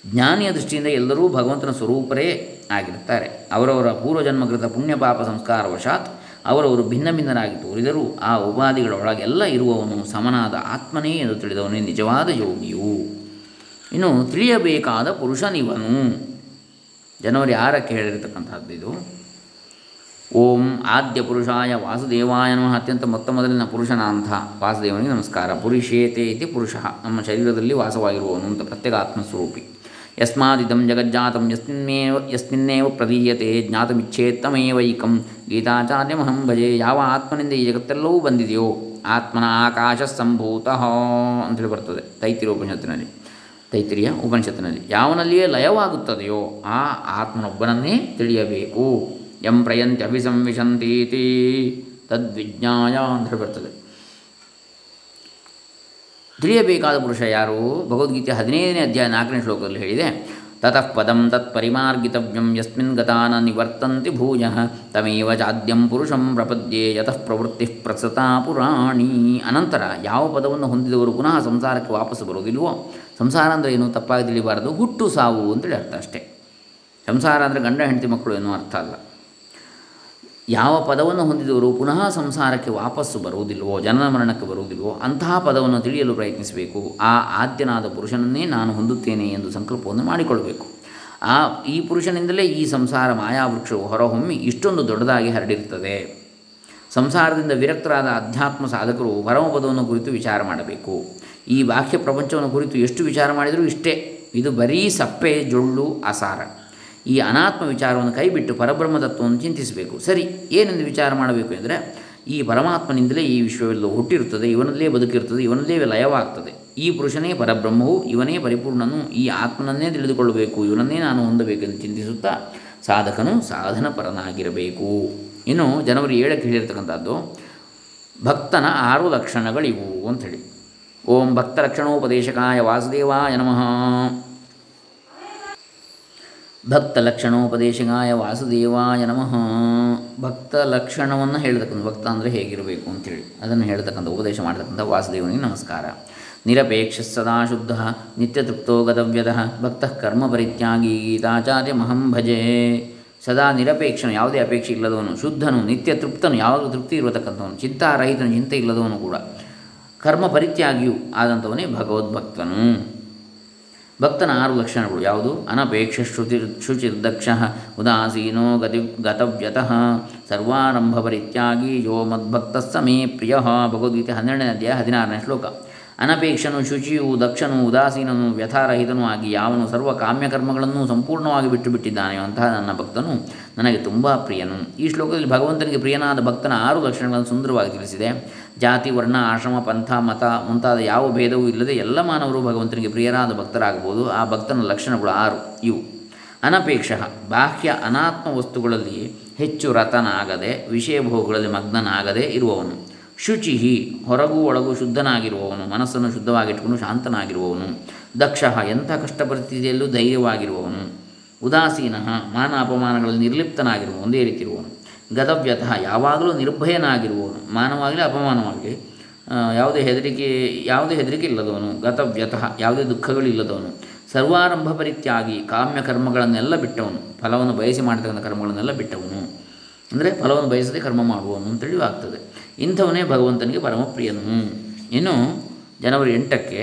ಜ್ಞಾನಿಯ ದೃಷ್ಟಿಯಿಂದ ಎಲ್ಲರೂ ಭಗವಂತನ ಸ್ವರೂಪರೇ ಆಗಿರುತ್ತಾರೆ. ಅವರವರ ಪೂರ್ವಜನ್ಮಕೃತ ಪುಣ್ಯ ಪಾಪ ಸಂಸ್ಕಾರವಶಾತ್ ಅವರವರು ಭಿನ್ನ ಭಿನ್ನರಾಗಿ ತೋರಿದರೂ ಆ ಉಪಾಧಿಗಳ ಒಳಗೆಲ್ಲ ಇರುವವನು ಸಮನಾದ ಆತ್ಮನೇ ಎಂದು ತಿಳಿದವನೇ ನಿಜವಾದ ಯೋಗಿಯು. ಇನ್ನು ತಿಳಿಯಬೇಕಾದ ಪುರುಷನಿವನು. ಜನವರಿ ಆರಕ್ಕೆ ಹೇಳಿರತಕ್ಕಂಥದ್ದು ಇದು. ಓಂ ಆದ್ಯ ಪುರುಷಾಯ ವಾಸುದೇವಾಯ ನಮಃ. ಅತ್ಯಂತ ಮೊತ್ತ ಮೊದಲಿನ ಪುರುಷನಾಂಥ ವಾಸುದೇವನಿಗೆ ನಮಸ್ಕಾರ. ಪುರುಷೇತೆ ಇತಿ ಪುರುಷ. ನಮ್ಮ ಶರೀರದಲ್ಲಿ ವಾಸವಾಗಿರುವವನು ಅಂತ ಪ್ರತ್ಯೇಕ ಆತ್ಮಸ್ವರೂಪಿ. ಯಸ್ಮಾದಿದಂ ಜಗಜ್ಜಾತಂ ಯಸ್ಮಿನ್ನೇವ ಯಸ್ಮಿನ್ನೇವ ಪ್ರದೀಯತೆ ಜ್ಞಾತಮಿಚ್ಛೇತ್ತಮೇವೈಕಂ ಗೀತಾಚಾರ್ಯಮಹಂ ಭಜೆ ಯಾವ ಆತ್ಮನಿಂದ ಈ ಜಗತ್ತೆಲ್ಲವೂ ಬಂದಿದೆಯೋ ಆತ್ಮನ ಆಕಾಶ ಸಂಭೂತ ಅಂತೇಳಿ ಬರ್ತದೆ ತೈತಿರಿ ಉಪನಿಷತ್ತಿನಲ್ಲಿ. ತೈತಿರಿಯ ಉಪನಿಷತ್ತಿನಲ್ಲಿ. ಯಾವನಲ್ಲಿಯೇ ಲಯವಾಗುತ್ತದೆಯೋ, ಆ ಆತ್ಮನೊಬ್ಬನನ್ನೇ ತಿಳಿಯಬೇಕು. ಎಂ ಪ್ರಯಂತಿ ಅಭಿಸಂವಿಶಂತೀತಿ ತದ್ವಿಜ್ಞಾಯ ಅಂತ ಹೇಳಿ ಬರ್ತದೆ. ತಿಳಿಯಬೇಕಾದ ಪುರುಷ ಯಾರು? ಭಗವದ್ಗೀತೆ ಹದಿನೈದನೇ ಅಧ್ಯಾಯ ನಾಲ್ಕನೇ ಶ್ಲೋಕದಲ್ಲಿ ಹೇಳಿದೆ, ತತಃ ಪದಂ ತತ್ಪರಿಮಾರ್ಗಿತವ್ಯಂ ಯಸ್ಮಿನ್ ಗತಾನ ನಿವರ್ತಂತಿ ಭೂಯ, ತಮೇವ ಜಾದ್ಯಂ ಪುರುಷಂ ಪ್ರಪದ್ಯೆ ಯತಃ ಪ್ರವೃತ್ತಿ ಪ್ರಸತಾ ಪುರಾಣಿ. ಅನಂತರ ಯಾವ ಪದವನ್ನು ಹೊಂದಿದವರು ಪುನಃ ಸಂಸಾರಕ್ಕೆ ವಾಪಸ್ಸು ಬರುವುದಿಲ್ವೋ? ಸಂಸಾರ ಅಂದರೆ ಏನು? ತಪ್ಪಾಗಿ ತಿಳಿಬಾರದು, ಹುಟ್ಟು ಸಾವು ಅಂತೇಳಿ ಅರ್ಥ ಅಷ್ಟೇ. ಸಂಸಾರ ಅಂದರೆ ಗಂಡ ಹೆಂಡತಿ ಮಕ್ಕಳು ಎನ್ನುವ ಅರ್ಥ ಅಲ್ಲ. ಯಾವ ಪದವನ್ನು ಹೊಂದಿದವರು ಪುನಃ ಸಂಸಾರಕ್ಕೆ ವಾಪಸ್ಸು ಬರುವುದಿಲ್ಲವೋ, ಜನನ ಮರಣಕ್ಕೆ ಬರುವುದಿಲ್ವೋ ಅಂತಹ ಪದವನ್ನು ತಿಳಿಯಲು ಪ್ರಯತ್ನಿಸಬೇಕು. ಆ ಆದ್ಯನಾದ ಪುರುಷನನ್ನೇ ನಾನು ಹೊಂದುತ್ತೇನೆ ಎಂದು ಸಂಕಲ್ಪವನ್ನು ಮಾಡಿಕೊಳ್ಳಬೇಕು. ಆ, ಈ ಪುರುಷನಿಂದಲೇ ಈ ಸಂಸಾರ ಮಾಯಾವೃಕ್ಷವು ಹೊರಹೊಮ್ಮಿ ಇಷ್ಟೊಂದು ದೊಡ್ಡದಾಗಿ ಹರಡಿರುತ್ತದೆ. ಸಂಸಾರದಿಂದ ವಿರಕ್ತರಾದ ಅಧ್ಯಾತ್ಮ ಸಾಧಕರು ಪರಮಪದವನ್ನು ಕುರಿತು ವಿಚಾರ ಮಾಡಬೇಕು. ಈ ಬಾಹ್ಯ ಪ್ರಪಂಚವನ್ನು ಕುರಿತು ಎಷ್ಟು ವಿಚಾರ ಮಾಡಿದರೂ ಇಷ್ಟೇ. ಇದು ಬರೀ ಸಪ್ಪೆ, ಜೊಳ್ಳು, ಅಸಾರ. ಈ ಅನಾತ್ಮ ವಿಚಾರವನ್ನು ಕೈಬಿಟ್ಟು ಪರಬ್ರಹ್ಮ ತತ್ವವನ್ನು ಚಿಂತಿಸಬೇಕು. ಸರಿ, ಏನೆಂದು ವಿಚಾರ ಮಾಡಬೇಕು ಎಂದರೆ, ಈ ಪರಮಾತ್ಮನಿಂದಲೇ ಈ ವಿಶ್ವವೆಲ್ಲ ಹುಟ್ಟಿರುತ್ತದೆ, ಇವನಲ್ಲೇ ಬದುಕಿರುತ್ತದೆ, ಇವನಲ್ಲೇ ಲಯವಾಗ್ತದೆ. ಈ ಪುರುಷನೇ ಪರಬ್ರಹ್ಮವು, ಇವನೇ ಪರಿಪೂರ್ಣನು, ಈ ಆತ್ಮನನ್ನೇ ತಿಳಿದುಕೊಳ್ಳಬೇಕು, ಇವನನ್ನೇ ನಾನು ಹೊಂದಬೇಕೆಂದು ಚಿಂತಿಸುತ್ತಾ ಸಾಧಕನು ಸಾಧನ ಪರನಾಗಿರಬೇಕು. ಇನ್ನು ಜನವರಿ ಏಳಕ್ಕೆ ಹೇಳಿರ್ತಕ್ಕಂಥದ್ದು, ಭಕ್ತನ ಆರು ಲಕ್ಷಣಗಳಿವು ಅಂಥೇಳಿ ಓಂ ಭಕ್ತರಕ್ಷಣೋಪದೇಶಕಾಯ ವಾಸುದೇವಾಯ ನಮಃ. ಭಕ್ತ ಲಕ್ಷಣೋಪದೇಶಗಾಯ ವಾಸುದೇವಾಯ ನಮಃ. ಭಕ್ತ ಲಕ್ಷಣವನ್ನು ಹೇಳ್ತಕ್ಕಂಥ ಭಕ್ತ ಅಂದರೆ ಹೇಗಿರಬೇಕು ಅಂತೇಳಿ. ಅದನ್ನು ಹೇಳ್ತಕ್ಕಂಥ ಉಪದೇಶ ಮಾಡ್ತಕ್ಕಂಥ ವಾಸುದೇವನಿಗೆ ನಮಸ್ಕಾರ. ನಿರಪೇಕ್ಷ ಸದಾ ಶುದ್ಧ ನಿತ್ಯತೃಪ್ತೋ ಗತವ್ಯದ, ಭಕ್ತ ಕರ್ಮ ಪರಿತ್ಯಾಗಿ ಗೀತಾಚಾರ್ಯ ಮಹಂ ಭಜೆ. ಸದಾ ನಿರಪೇಕ್ಷನು, ಯಾವುದೇ ಅಪೇಕ್ಷೆ ಇಲ್ಲದವನು, ಶುದ್ಧನು, ನಿತ್ಯ ತೃಪ್ತನು, ಯಾವಾಗಲೂ ತೃಪ್ತಿ ಇರತಕ್ಕಂಥವನು ಚಿಂತಾರಹಿತನು ಚಿಂತೆ ಇಲ್ಲದವನು ಕೂಡ. ಕರ್ಮ ಪರಿತ್ಯಾಗಿಯೂ ಆದಂಥವನೇ ಭಗವದ್ಭಕ್ತನು. ಭಕ್ತನ ಆರು ಲಕ್ಷಣಗಳು ಯಾವುದು? ಅನಪೇಕ್ಷ ಶ್ರುತಿ ಶುಚಿರ್ದಕ್ಷ ಉದಾಸೀನೋ ಗತಿ ಗತವ್ಯತಃ ಸರ್ವಾರಂಭ ಪರಿತ್ಯಾಗಿ ಯೋ ಮದ್ಭಕ್ತ ಸಮೇ ಪ್ರಿಯ ಭಗವದ್ಗೀತೆ ಹನ್ನೆರಡನೇ ಅಧ್ಯಾಯ ಹದಿನಾರನೇ ಶ್ಲೋಕ. ಅನಪೇಕ್ಷನು ಶುಚಿಯು ದಕ್ಷನು ಉದಾಸೀನನು ವ್ಯಥಾರಹಿತನೂ ಆಗಿ ಯಾವನು ಸರ್ವ ಕಾಮ್ಯಕರ್ಮಗಳನ್ನು ಸಂಪೂರ್ಣವಾಗಿ ಬಿಟ್ಟು ಬಿಟ್ಟಿದ್ದಾನೆಯೋ ಅಂತಹ ನನ್ನ ಭಕ್ತನು ನನಗೆ ತುಂಬ ಪ್ರಿಯನು. ಈ ಶ್ಲೋಕದಲ್ಲಿ ಭಗವಂತನಿಗೆ ಪ್ರಿಯನಾದ ಭಕ್ತನ ಆರು ಲಕ್ಷಣಗಳನ್ನು ಸುಂದರವಾಗಿ ತಿಳಿಸಿದೆ. ಜಾತಿ, ವರ್ಣ, ಆಶ್ರಮ, ಪಂಥ, ಮತ ಮುಂತಾದ ಯಾವ ಭೇದವೂ ಇಲ್ಲದೆ ಎಲ್ಲ ಮಾನವರು ಭಗವಂತನಿಗೆ ಪ್ರಿಯರಾದ ಭಕ್ತರಾಗಬಹುದು. ಆ ಭಕ್ತನ ಲಕ್ಷಣಗಳು ಆರು. ಇವು. ಅನಪೇಕ್ಷ. ಬಾಹ್ಯ ಅನಾತ್ಮ ವಸ್ತುಗಳಲ್ಲಿ ಹೆಚ್ಚು ರತನಾಗದೆ, ವಿಷಯ ಭೋಗಗಳಲ್ಲಿ ಮಗ್ನನಾಗದೆ ಇರುವವನು. ಶುಚಿಹಿ, ಹೊರಗೂ ಒಳಗೂ ಶುದ್ಧನಾಗಿರುವವನು. ಮನಸ್ಸನ್ನು ಶುದ್ಧವಾಗಿಟ್ಟುಕೊಂಡು ಶಾಂತನಾಗಿರುವವನು. ದಕ್ಷ ಎಂಥ ಕಷ್ಟ ಪರಿಸ್ಥಿತಿಯಲ್ಲೂ ಧೈರ್ಯವಾಗಿರುವವನು. ಉದಾಸೀನ, ಮಾನ ಅಪಮಾನಗಳಲ್ಲಿ ನಿರ್ಲಿಪ್ತನಾಗಿರುವನು ಒಂದೇ ರೀತಿ ಗತವ್ಯತಃ ಯಾವಾಗಲೂ ನಿರ್ಭಯನಾಗಿರುವವನು, ಮಾನವಾಗಲಿ ಅಪಮಾನವಾಗಲಿ ಯಾವುದೇ ಹೆದರಿಕೆ ಯಾವುದೇ ಹೆದರಿಕೆ ಇಲ್ಲದವನು, ಗತವ್ಯತಃ, ಯಾವುದೇ ದುಃಖಗಳಿಲ್ಲದವನು ಸರ್ವಾರಂಭ ಪರಿತ್ಯಾಗಿ ಕಾಮ್ಯ ಕರ್ಮಗಳನ್ನೆಲ್ಲ ಬಿಟ್ಟವನು, ಫಲವನ್ನು ಬಯಸಿ ಮಾಡ್ತಕ್ಕಂಥ ಕರ್ಮಗಳನ್ನೆಲ್ಲ ಬಿಟ್ಟವನು, ಅಂದರೆ ಫಲವನ್ನು ಬಯಸದೆ ಕರ್ಮ ಮಾಡುವವನು ಅಂತೇಳಿ ಆಗ್ತದೆ. ಇಂಥವನೇ ಭಗವಂತನಿಗೆ ಪರಮಪ್ರಿಯನು. ಇನ್ನು ಜನವರಿ ಎಂಟಕ್ಕೆ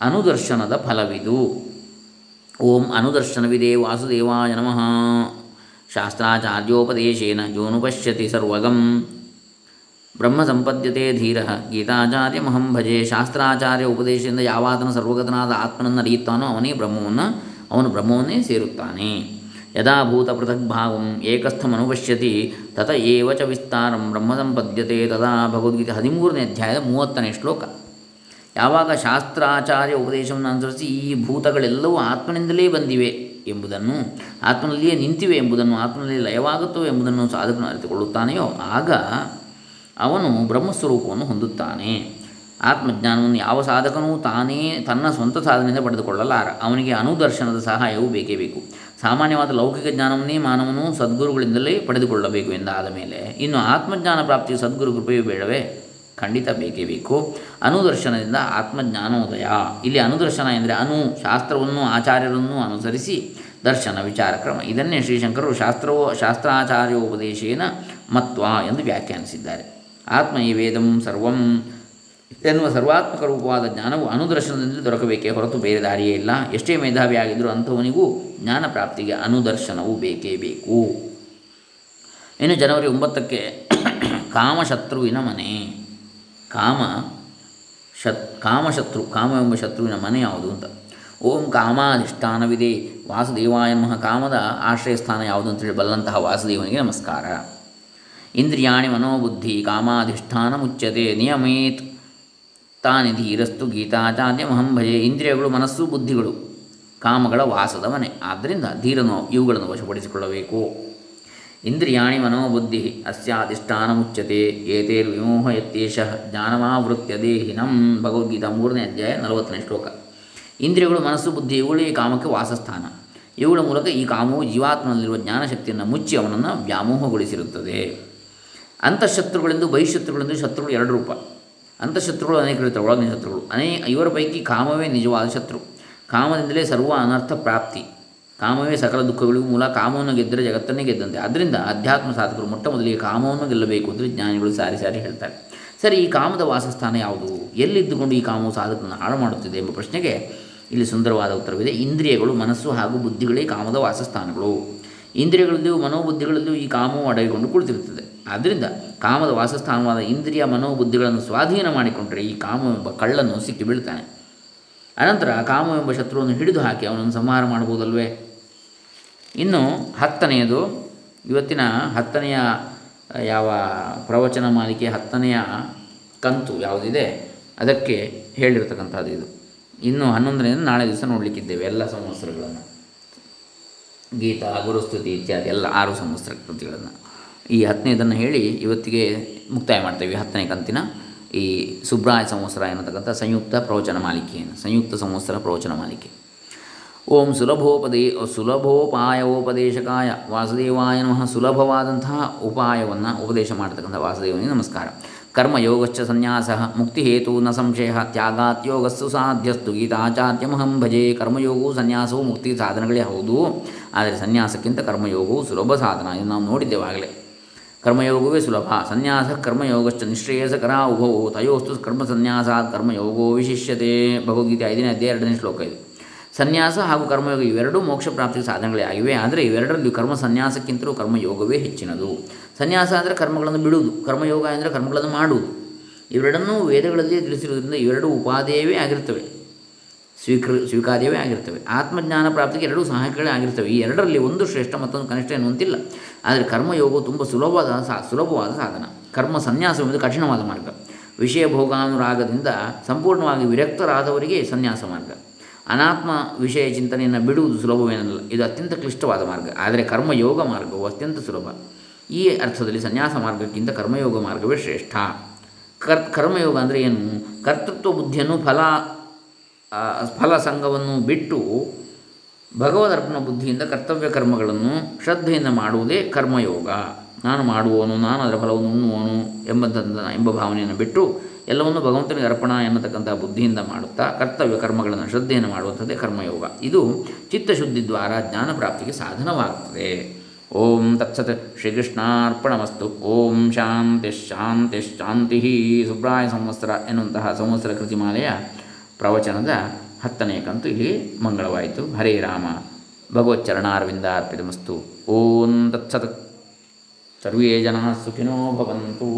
ಅನುದರ್ಶನದ ಫಲವಿದು. ಓಂ ಅನುದರ್ಶನವಿದೆ ವಾಸುದೇವಾಯ ನಮಃ. ಶಾಸ್ತ್ರಾಚಾರ್ಯೋಪದೇಶೇನ ಯೋನುಪಶ್ಯತಿ ಸರ್ವಗಂ. ಬ್ರಹ್ಮ ಸಂಪದ್ಯತೆ ಧೀರ. ಗೀತಾಚಾರ್ಯಮಹಂ ಭಜೆ. ಶಾಸ್ತ್ರಾಚಾರ್ಯ ಉಪದೇಶದಿಂದ ಯಾವಾತನ ಸರ್ವಗತನಾದ ಆತ್ಮನನ್ನು ಅರಿಯುತ್ತಾನೋ ಅವನೇ ಬ್ರಹ್ಮವನ್ನು, ಅವನು ಬ್ರಹ್ಮವನ್ನೇ ಸೇರುತ್ತಾನೆ. ಯದಾ ಭೂತ ಪೃಥಗ್ಭಾವಂ ಏಕಸ್ಥಮನುಪಶ್ಯತಿ. ತತ ಏವ ಚ ವಿಸ್ತಾರಂ ಬ್ರಹ್ಮ ಸಂಪದ್ಯತೆ ತದಾ ಭಗವದ್ಗೀತೆ ಹದಿಮೂರನೇ ಅಧ್ಯಾಯದ ಮೂವತ್ತನೇ ಶ್ಲೋಕ. ಯಾವಾಗ ಶಾಸ್ತ್ರಾಚಾರ್ಯ ಉಪದೇಶವನ್ನು ಅನುಸರಿಸಿ ಈ ಭೂತಗಳೆಲ್ಲವೂ ಆತ್ಮನಿಂದಲೇ ಬಂದಿವೆ. ಎಂಬುದನ್ನು ಆತ್ಮನಲ್ಲಿಯೇ ನಿಂತಿವೆ ಎಂಬುದನ್ನು ಆತ್ಮನಲ್ಲಿ ಲಯವಾಗುತ್ತವೆ ಎಂಬುದನ್ನು ಸಾಧಕನು ಅರಿತುಕೊಳ್ಳುತ್ತಾನೆಯೋ? ಆಗ ಅವನು ಬ್ರಹ್ಮಸ್ವರೂಪವನ್ನು ಹೊಂದುತ್ತಾನೆ. ಆತ್ಮಜ್ಞಾನವನ್ನು ಯಾವ ಸಾಧಕನೂ ತಾನೇ ತನ್ನ ಸ್ವಂತ ಸಾಧನೆಯಿಂದ ಪಡೆದುಕೊಳ್ಳಲಾರ. ಅವನಿಗೆ ಅನುದರ್ಶನದ ಸಹಾಯವು ಬೇಕೇ ಬೇಕು. ಸಾಮಾನ್ಯವಾದ ಲೌಕಿಕ ಜ್ಞಾನವನ್ನೇ ಮಾನವನು ಸದ್ಗುರುಗಳಿಂದಲೇ ಪಡೆದುಕೊಳ್ಳಬೇಕು ಎಂದಾದ ಮೇಲೆ, ಇನ್ನು ಆತ್ಮಜ್ಞಾನ ಪ್ರಾಪ್ತಿಯು ಸದ್ಗುರು ಕೃಪೆಯು ಬೇಡವೇ? ಖಂಡಿತ ಬೇಕೇ ಬೇಕು. ಅನುದರ್ಶನದಿಂದ ಆತ್ಮಜ್ಞಾನೋದಯ. ಇಲ್ಲಿ ಅನುದರ್ಶನ ಎಂದರೆ ಅನು, ಶಾಸ್ತ್ರವನ್ನು, ಆಚಾರ್ಯರನ್ನು ಅನುಸರಿಸಿ ದರ್ಶನ, ವಿಚಾರ, ಕ್ರಮ. ಇದನ್ನೇ ಶ್ರೀಶಂಕರು ಶಾಸ್ತ್ರವೋ, ಶಾಸ್ತ್ರಾಚಾರ್ಯೋಪದೇಶೇನ ಮತ್ವ ಎಂದು ವ್ಯಾಖ್ಯಾನಿಸಿದ್ದಾರೆ. ಆತ್ಮ ಈ ವೇದಂ ಸರ್ವಂ ಎನ್ನುವ ಸರ್ವಾತ್ಮಕ ರೂಪವಾದ ಜ್ಞಾನವು ಅನುದರ್ಶನದಿಂದ ದೊರಕಬೇಕೇ ಹೊರತು ಬೇರೆ ದಾರಿಯೇ ಇಲ್ಲ. ಎಷ್ಟೇ ಮೇಧಾವಿಯಾಗಿದ್ದರೂ ಅಂಥವನಿಗೂ ಜ್ಞಾನ ಪ್ರಾಪ್ತಿಗೆ ಅನುದರ್ಶನವು ಬೇಕೇ ಬೇಕು. ಇನ್ನು ಜನವರಿ ಒಂಬತ್ತಕ್ಕೆ ಕಾಮಶತ್ರುವಿನ ಮನೆ. ಕಾಮ ಶತ್ ಕಾಮಶತ್ರು ಕಾಮ ಎಂಬ ಶತ್ರುವಿನ ಮನೆ ಯಾವುದು ಅಂತ. ಓಂ ಕಾಮಾಧಿಷ್ಠಾನವಿದೆ ವಾಸುದೇವಾಯ ನಮಃ ಕಾಮದ ಆಶ್ರಯ ಸ್ಥಾನ ಯಾವುದು ಅಂತೇಳಿ ಬಲ್ಲಂತಹ ವಾಸುದೇವನಿಗೆ ನಮಸ್ಕಾರ. ಇಂದ್ರಿಯಾಣಿ ಮನೋಬುದ್ಧಿ ಕಾಮಾಧಿಷ್ಠಾನ ಮುಚ್ಚತೆ ನಿಯಮೇತ್. ತಾನಿ ಧೀರಸ್ತು ಗೀತಾಚಾರ್ಯ ಮಹಂ ಭಜೆ ಇಂದ್ರಿಯಗಳು ಮನಸ್ಸು ಬುದ್ಧಿಗಳು ಕಾಮಗಳ ವಾಸದ ಮನೆ. ಆದ್ದರಿಂದ ಧೀರನು ಇವುಗಳನ್ನು ವಶಪಡಿಸಿಕೊಳ್ಳಬೇಕು. ಇಂದ್ರಿಯಾಣಿ ಮನೋಬುದ್ಧಿ ಅಸ್ಯಾಧಿಷ್ಠಾನ ಮುಚ್ಚತೆ ಏತೇರ್ ವಿಮೋಹಯತ್ಯೇಷ ಜ್ಞಾನಮಾವೃತ್ಯ ದೇಹಿನಂ ಭಗವದ್ಗೀತಾ ಮೂರನೇ ಅಧ್ಯಾಯ ನಲವತ್ತನೇ ಶ್ಲೋಕ. ಇಂದ್ರಿಯಗಳು ಮನಸ್ಸು ಬುದ್ಧಿ ಇವುಗಳೇ ಈ ಕಾಮಕ್ಕೆ ವಾಸಸ್ಥಾನ. ಇವುಗಳ ಮೂಲಕ ಈ ಕಾಮವು ಜೀವಾತ್ಮನಲ್ಲಿರುವ ಜ್ಞಾನಶಕ್ತಿಯನ್ನು ಮುಚ್ಚಿ ಅವನನ್ನು ವ್ಯಾಮೋಹಗೊಳಿಸಿರುತ್ತದೆ. ಅಂತಃಶತ್ರುಗಳೆಂದು ಬಹಿಶತ್ರುಗಳೆಂದು ಶತ್ರುಗಳು ಎರಡು ರೂಪ. ಅಂತಃಶತ್ರುಗಳು ಅನೇಕ ಇರುತ್ತವೆ ಒಳಗಿನ ಶತ್ರುಗಳು. ಅನೇಕ ಇವರ ಪೈಕಿ ಕಾಮವೇ ನಿಜವಾದ ಶತ್ರು. ಕಾಮದಿಂದಲೇ ಸರ್ವ ಅನರ್ಥ ಪ್ರಾಪ್ತಿ. ಕಾಮವೇ ಸಕಲ ದುಃಖಗಳಿಗೂ ಮೂಲ. ಕಾಮವನ್ನು ಗೆದ್ದರೆ ಜಗತ್ತನ್ನೇ ಗೆದ್ದಂತೆ. ಆದ್ದರಿಂದ ಅಧ್ಯಾತ್ಮ ಸಾಧಕರು ಮೊಟ್ಟ ಮೊದಲಿಗೆ ಕಾಮವನ್ನು ಗೆಲ್ಲಬೇಕು ಅಂದರೆ ಜ್ಞಾನಿಗಳು ಸಾರಿ ಸಾರಿ ಹೇಳ್ತಾರೆ. ಸರಿ, ಈ ಕಾಮದ ವಾಸಸ್ಥಾನ ಯಾವುದು? ಎಲ್ಲಿದ್ದುಕೊಂಡು ಈ ಕಾಮವು ಸಾಧಕನ ಹಾಳು ಮಾಡುತ್ತಿದೆ ಎಂಬ ಪ್ರಶ್ನೆಗೆ ಇಲ್ಲಿ ಸುಂದರವಾದ ಉತ್ತರವಿದೆ. ಇಂದ್ರಿಯಗಳು, ಮನಸ್ಸು ಹಾಗೂ ಬುದ್ಧಿಗಳೇ ಕಾಮದ ವಾಸಸ್ಥಾನಗಳು. ಇಂದ್ರಿಯಗಳಲ್ಲಿಯೂ ಮನೋಬುದ್ಧಿಗಳಲ್ಲಿಯೂ ಈ ಕಾಮವು ಅಡಗಿಕೊಂಡು ಕುಳಿತಿರುತ್ತದೆ. ಆದ್ದರಿಂದ ಕಾಮದ ವಾಸಸ್ಥಾನವಾದ ಇಂದ್ರಿಯ, ಮನೋಬುದ್ಧಿಗಳನ್ನು ಸ್ವಾಧೀನ ಮಾಡಿಕೊಂಡರೆ ಈ ಕಾಮವೆಂಬ ಕಳ್ಳನ್ನು ಸಿಕ್ಕಿ ಬೀಳ್ತಾನೆ ಅನಂತರ ಕಾಮವೆಂಬ ಶತ್ರುವನ್ನು ಹಿಡಿದು ಹಾಕಿ ಅವನನ್ನು ಸಂಹಾರ ಮಾಡ್ಬೋದಲ್ವೇ ಇನ್ನು ಹತ್ತನೆಯದು, ಇವತ್ತಿನ ಹತ್ತನೆಯ ಯಾವ ಪ್ರವಚನ ಮಾಲಿಕೆ ಹತ್ತನೆಯ ಕಂತು ಯಾವುದಿದೆ, ಅದಕ್ಕೆ ಹೇಳಿರ್ತಕ್ಕಂಥದ್ದು ಇದು. ಇನ್ನು ಹನ್ನೊಂದನೆಯದು ನಾಳೆ ದಿವಸ ನೋಡಲಿಕ್ಕಿದ್ದೇವೆ, ಎಲ್ಲ ಸಂವತ್ಸರಗಳನ್ನು. ಗೀತಾ, ಗುರುಸ್ತುತಿ ಇತ್ಯಾದಿ ಎಲ್ಲ ಆರು ಸಂವತ್ಸರ ಕೃತಿಗಳನ್ನು ಈ ಹತ್ತನೇದನ್ನು ಹೇಳಿ ಇವತ್ತಿಗೆ ಮುಕ್ತಾಯ ಮಾಡ್ತೇವೆ ಹತ್ತನೇ ಕಂತಿನ. ಈ ಸುಬ್ರಾಯ ಸಂವತ್ಸರ ಎನ್ನತಕ್ಕಂಥ ಸಂಯುಕ್ತ ಪ್ರವಚನ ಮಾಲಿಕೆಯನ್ನು, ಸಂಯುಕ್ತ ಸಂವತ್ಸರ ಪ್ರವಚನ ಮಾಲಿಕೆ. ಓಂ ಸುಲಭೋಪದೇ ಸುಲಭೋಪಾಯೋಪದೇಶಕಾಯ ವಾಸುದೇವಾಯ ನಮಃ. ಸುಲಭವಾದಂತಹ ಉಪಾಯವನ್ನು ಉಪದೇಶ ಮಾಡತಕ್ಕಂಥ ವಾಸುದೇವನಿಗೆ ನಮಸ್ಕಾರ. ಕರ್ಮಯೋಗಶ್ಚ ಸನ್ಯಾಸ, ಮುಕ್ತಿಹೇತು ನ ಸಂಶಯ ತ್ಯಾಗಾತ್ಯೋಗಸ್ಸು ಸಾಧ್ಯಸ್ತು, ಗೀತಾಚಾರ್ಯಮಹಂ ಭಜೆ. ಕರ್ಮಯೋಗವು ಸನ್ಯಾಸವು ಮುಕ್ತಿ ಸಾಧನಗಳೇ ಹೌದು, ಆದರೆ ಸನ್ಯಾಸಕ್ಕಿಂತ ಕರ್ಮಯೋಗವು ಸುಲಭ ಸಾಧನ ಎಂದು ನಾವು ನೋಡಿದ್ದೇವಾಗಲೇ ಕರ್ಮಯೋಗವೇ ಸುಲಭ, ಸನ್ಯಾಸ ಕರ್ಮಯೋಗಶ್ಚ ನಿಶ್ರೇಯಸಕರ ಉಭವು, ತಯೋಸ್ತು ಕರ್ಮ ಸನ್ಯಾಸಾತ್ ಕರ್ಮಯೋಗೋ ವಿಶಿಷ್ಯತೆ. ಭಗವದ್ಗೀತೆ ಐದನೇ ಅಧ್ಯಾಯ ಎರಡನೇ ಶ್ಲೋಕ ಇದು. ಸನ್ಯಾಸ ಹಾಗೂ ಕರ್ಮಯೋಗ ಇವೆರಡೂ ಮೋಕ್ಷ ಪ್ರಾಪ್ತಿಗೆ ಸಾಧನಗಳೇ ಆಗಿವೆ. ಆದರೆ ಇವೆರಡರಲ್ಲಿ ಕರ್ಮ ಸನ್ಯಾಸಕ್ಕಿಂತಲೂ ಕರ್ಮಯೋಗವೇ ಹೆಚ್ಚಿನದು. ಸನ್ಯಾಸ ಅಂದರೆ ಕರ್ಮಗಳನ್ನು ಬಿಡುವುದು. ಕರ್ಮಯೋಗ ಅಂದರೆ ಕರ್ಮಗಳನ್ನು ಮಾಡುವುದು. ಇವೆರಡನ್ನೂ ವೇದಗಳಲ್ಲಿ ತಿಳಿಸಿರುವುದರಿಂದ ಇವೆರಡೂ ಉಪಾದೇಯವೇ ಆಗಿರ್ತವೆ ಸ್ವೀಕೃ, ಸ್ವೀಕಾರ್ಯವೇ ಆಗಿರ್ತವೆ ಆತ್ಮಜ್ಞಾನ ಪ್ರಾಪ್ತಿಗೆ ಎರಡೂ ಸಹಾಯಕಗಳೇ ಆಗಿರ್ತವೆ ಈ ಎರಡರಲ್ಲಿ ಒಂದು ಶ್ರೇಷ್ಠ ಮತ್ತೊಂದು ಕನಿಷ್ಠ ಎನ್ನುವಂತಿಲ್ಲ. ಆದರೆ ಕರ್ಮಯೋಗವು ತುಂಬ ಸುಲಭವಾದ ಸುಲಭವಾದ ಸಾಧನ. ಕರ್ಮ ಸನ್ಯಾಸವೆಂಬುದು ಕಠಿಣವಾದ ಮಾರ್ಗ. ವಿಷಯ ಭೋಗಾನುರಾಗದಿಂದ ಸಂಪೂರ್ಣವಾಗಿ ವಿರಕ್ತರಾದವರಿಗೆ ಸನ್ಯಾಸ ಮಾರ್ಗ. ಅನಾತ್ಮ ವಿಷಯ ಚಿಂತನೆಯನ್ನು ಬಿಡುವುದು ಸುಲಭವೇನಲ್ಲ. ಇದು ಅತ್ಯಂತ ಕ್ಲಿಷ್ಟವಾದ ಮಾರ್ಗ. ಆದರೆ ಕರ್ಮಯೋಗ ಮಾರ್ಗವು ಅತ್ಯಂತ ಸುಲಭ. ಈ ಅರ್ಥದಲ್ಲಿ ಸನ್ಯಾಸ ಮಾರ್ಗಕ್ಕಿಂತ ಕರ್ಮಯೋಗ ಮಾರ್ಗವೇ ಶ್ರೇಷ್ಠ. ಕರ್, ಕರ್ಮಯೋಗ ಅಂದರೆ ಏನು? ಕರ್ತೃತ್ವ ಬುದ್ಧಿಯನ್ನು ಫಲ ಫಲ ಸಂಘವನ್ನು ಬಿಟ್ಟು ಭಗವದರ್ಪಣ ಬುದ್ಧಿಯಿಂದ ಕರ್ತವ್ಯ ಕರ್ಮಗಳನ್ನು ಶ್ರದ್ಧೆಯಿಂದ ಮಾಡುವುದೇ ಕರ್ಮಯೋಗ. ನಾನು ಮಾಡುವವನು, ನಾನು ಅದರ ಫಲವನ್ನು ಉಣ್ಣುವನು ಎಂಬಂಥದ್ದು ಎಂಬ ಭಾವನೆಯನ್ನು ಬಿಟ್ಟು ಎಲ್ಲವನ್ನು ಭಗವಂತನಿಗೆ ಅರ್ಪಣ ಎನ್ನತಕ್ಕಂಥ ಬುದ್ಧಿಯಿಂದ ಮಾಡುತ್ತಾ ಕರ್ತವ್ಯ ಕರ್ಮಗಳನ್ನು ಶ್ರದ್ಧೆಯನ್ನು ಮಾಡುವಂಥದ್ದೇ ಕರ್ಮಯೋಗ. ಇದು ಚಿತ್ತಶುದ್ಧಿ ದ್ವಾರ ಜ್ಞಾನ ಪ್ರಾಪ್ತಿಗೆ ಸಾಧನವಾಗುತ್ತದೆ. ಓಂ ತತ್ಸತ್ ಶ್ರೀಕೃಷ್ಣಾರ್ಪಣಮಸ್ತು. ಓಂ ಶಾಂತಿ ಶಾಂತಿ ಶಾಂತಿ ಸುಬ್ರಾಯ ಸಂವತ್ಸರ ಎನ್ನುವಂತಹ ಸಂವತ್ಸರ ಕೃತಿಮಾಲೆಯ ಪ್ರವಚನದ ಹತ್ತನೆಯ ಕಂತು ಇಲ್ಲಿ ಮಂಗಳವಾಯಿತು. ಹರೇ ರಾಮ. ಭಗವಚ್ಚರಣಾರ್ವಿಂದಾರ್ಪಿತಮಸ್ತು ಓಂ ತತ್ಸತ್ ಸರ್ವೇ ಜನ ಸುಖಿನೋ ಭವಂತು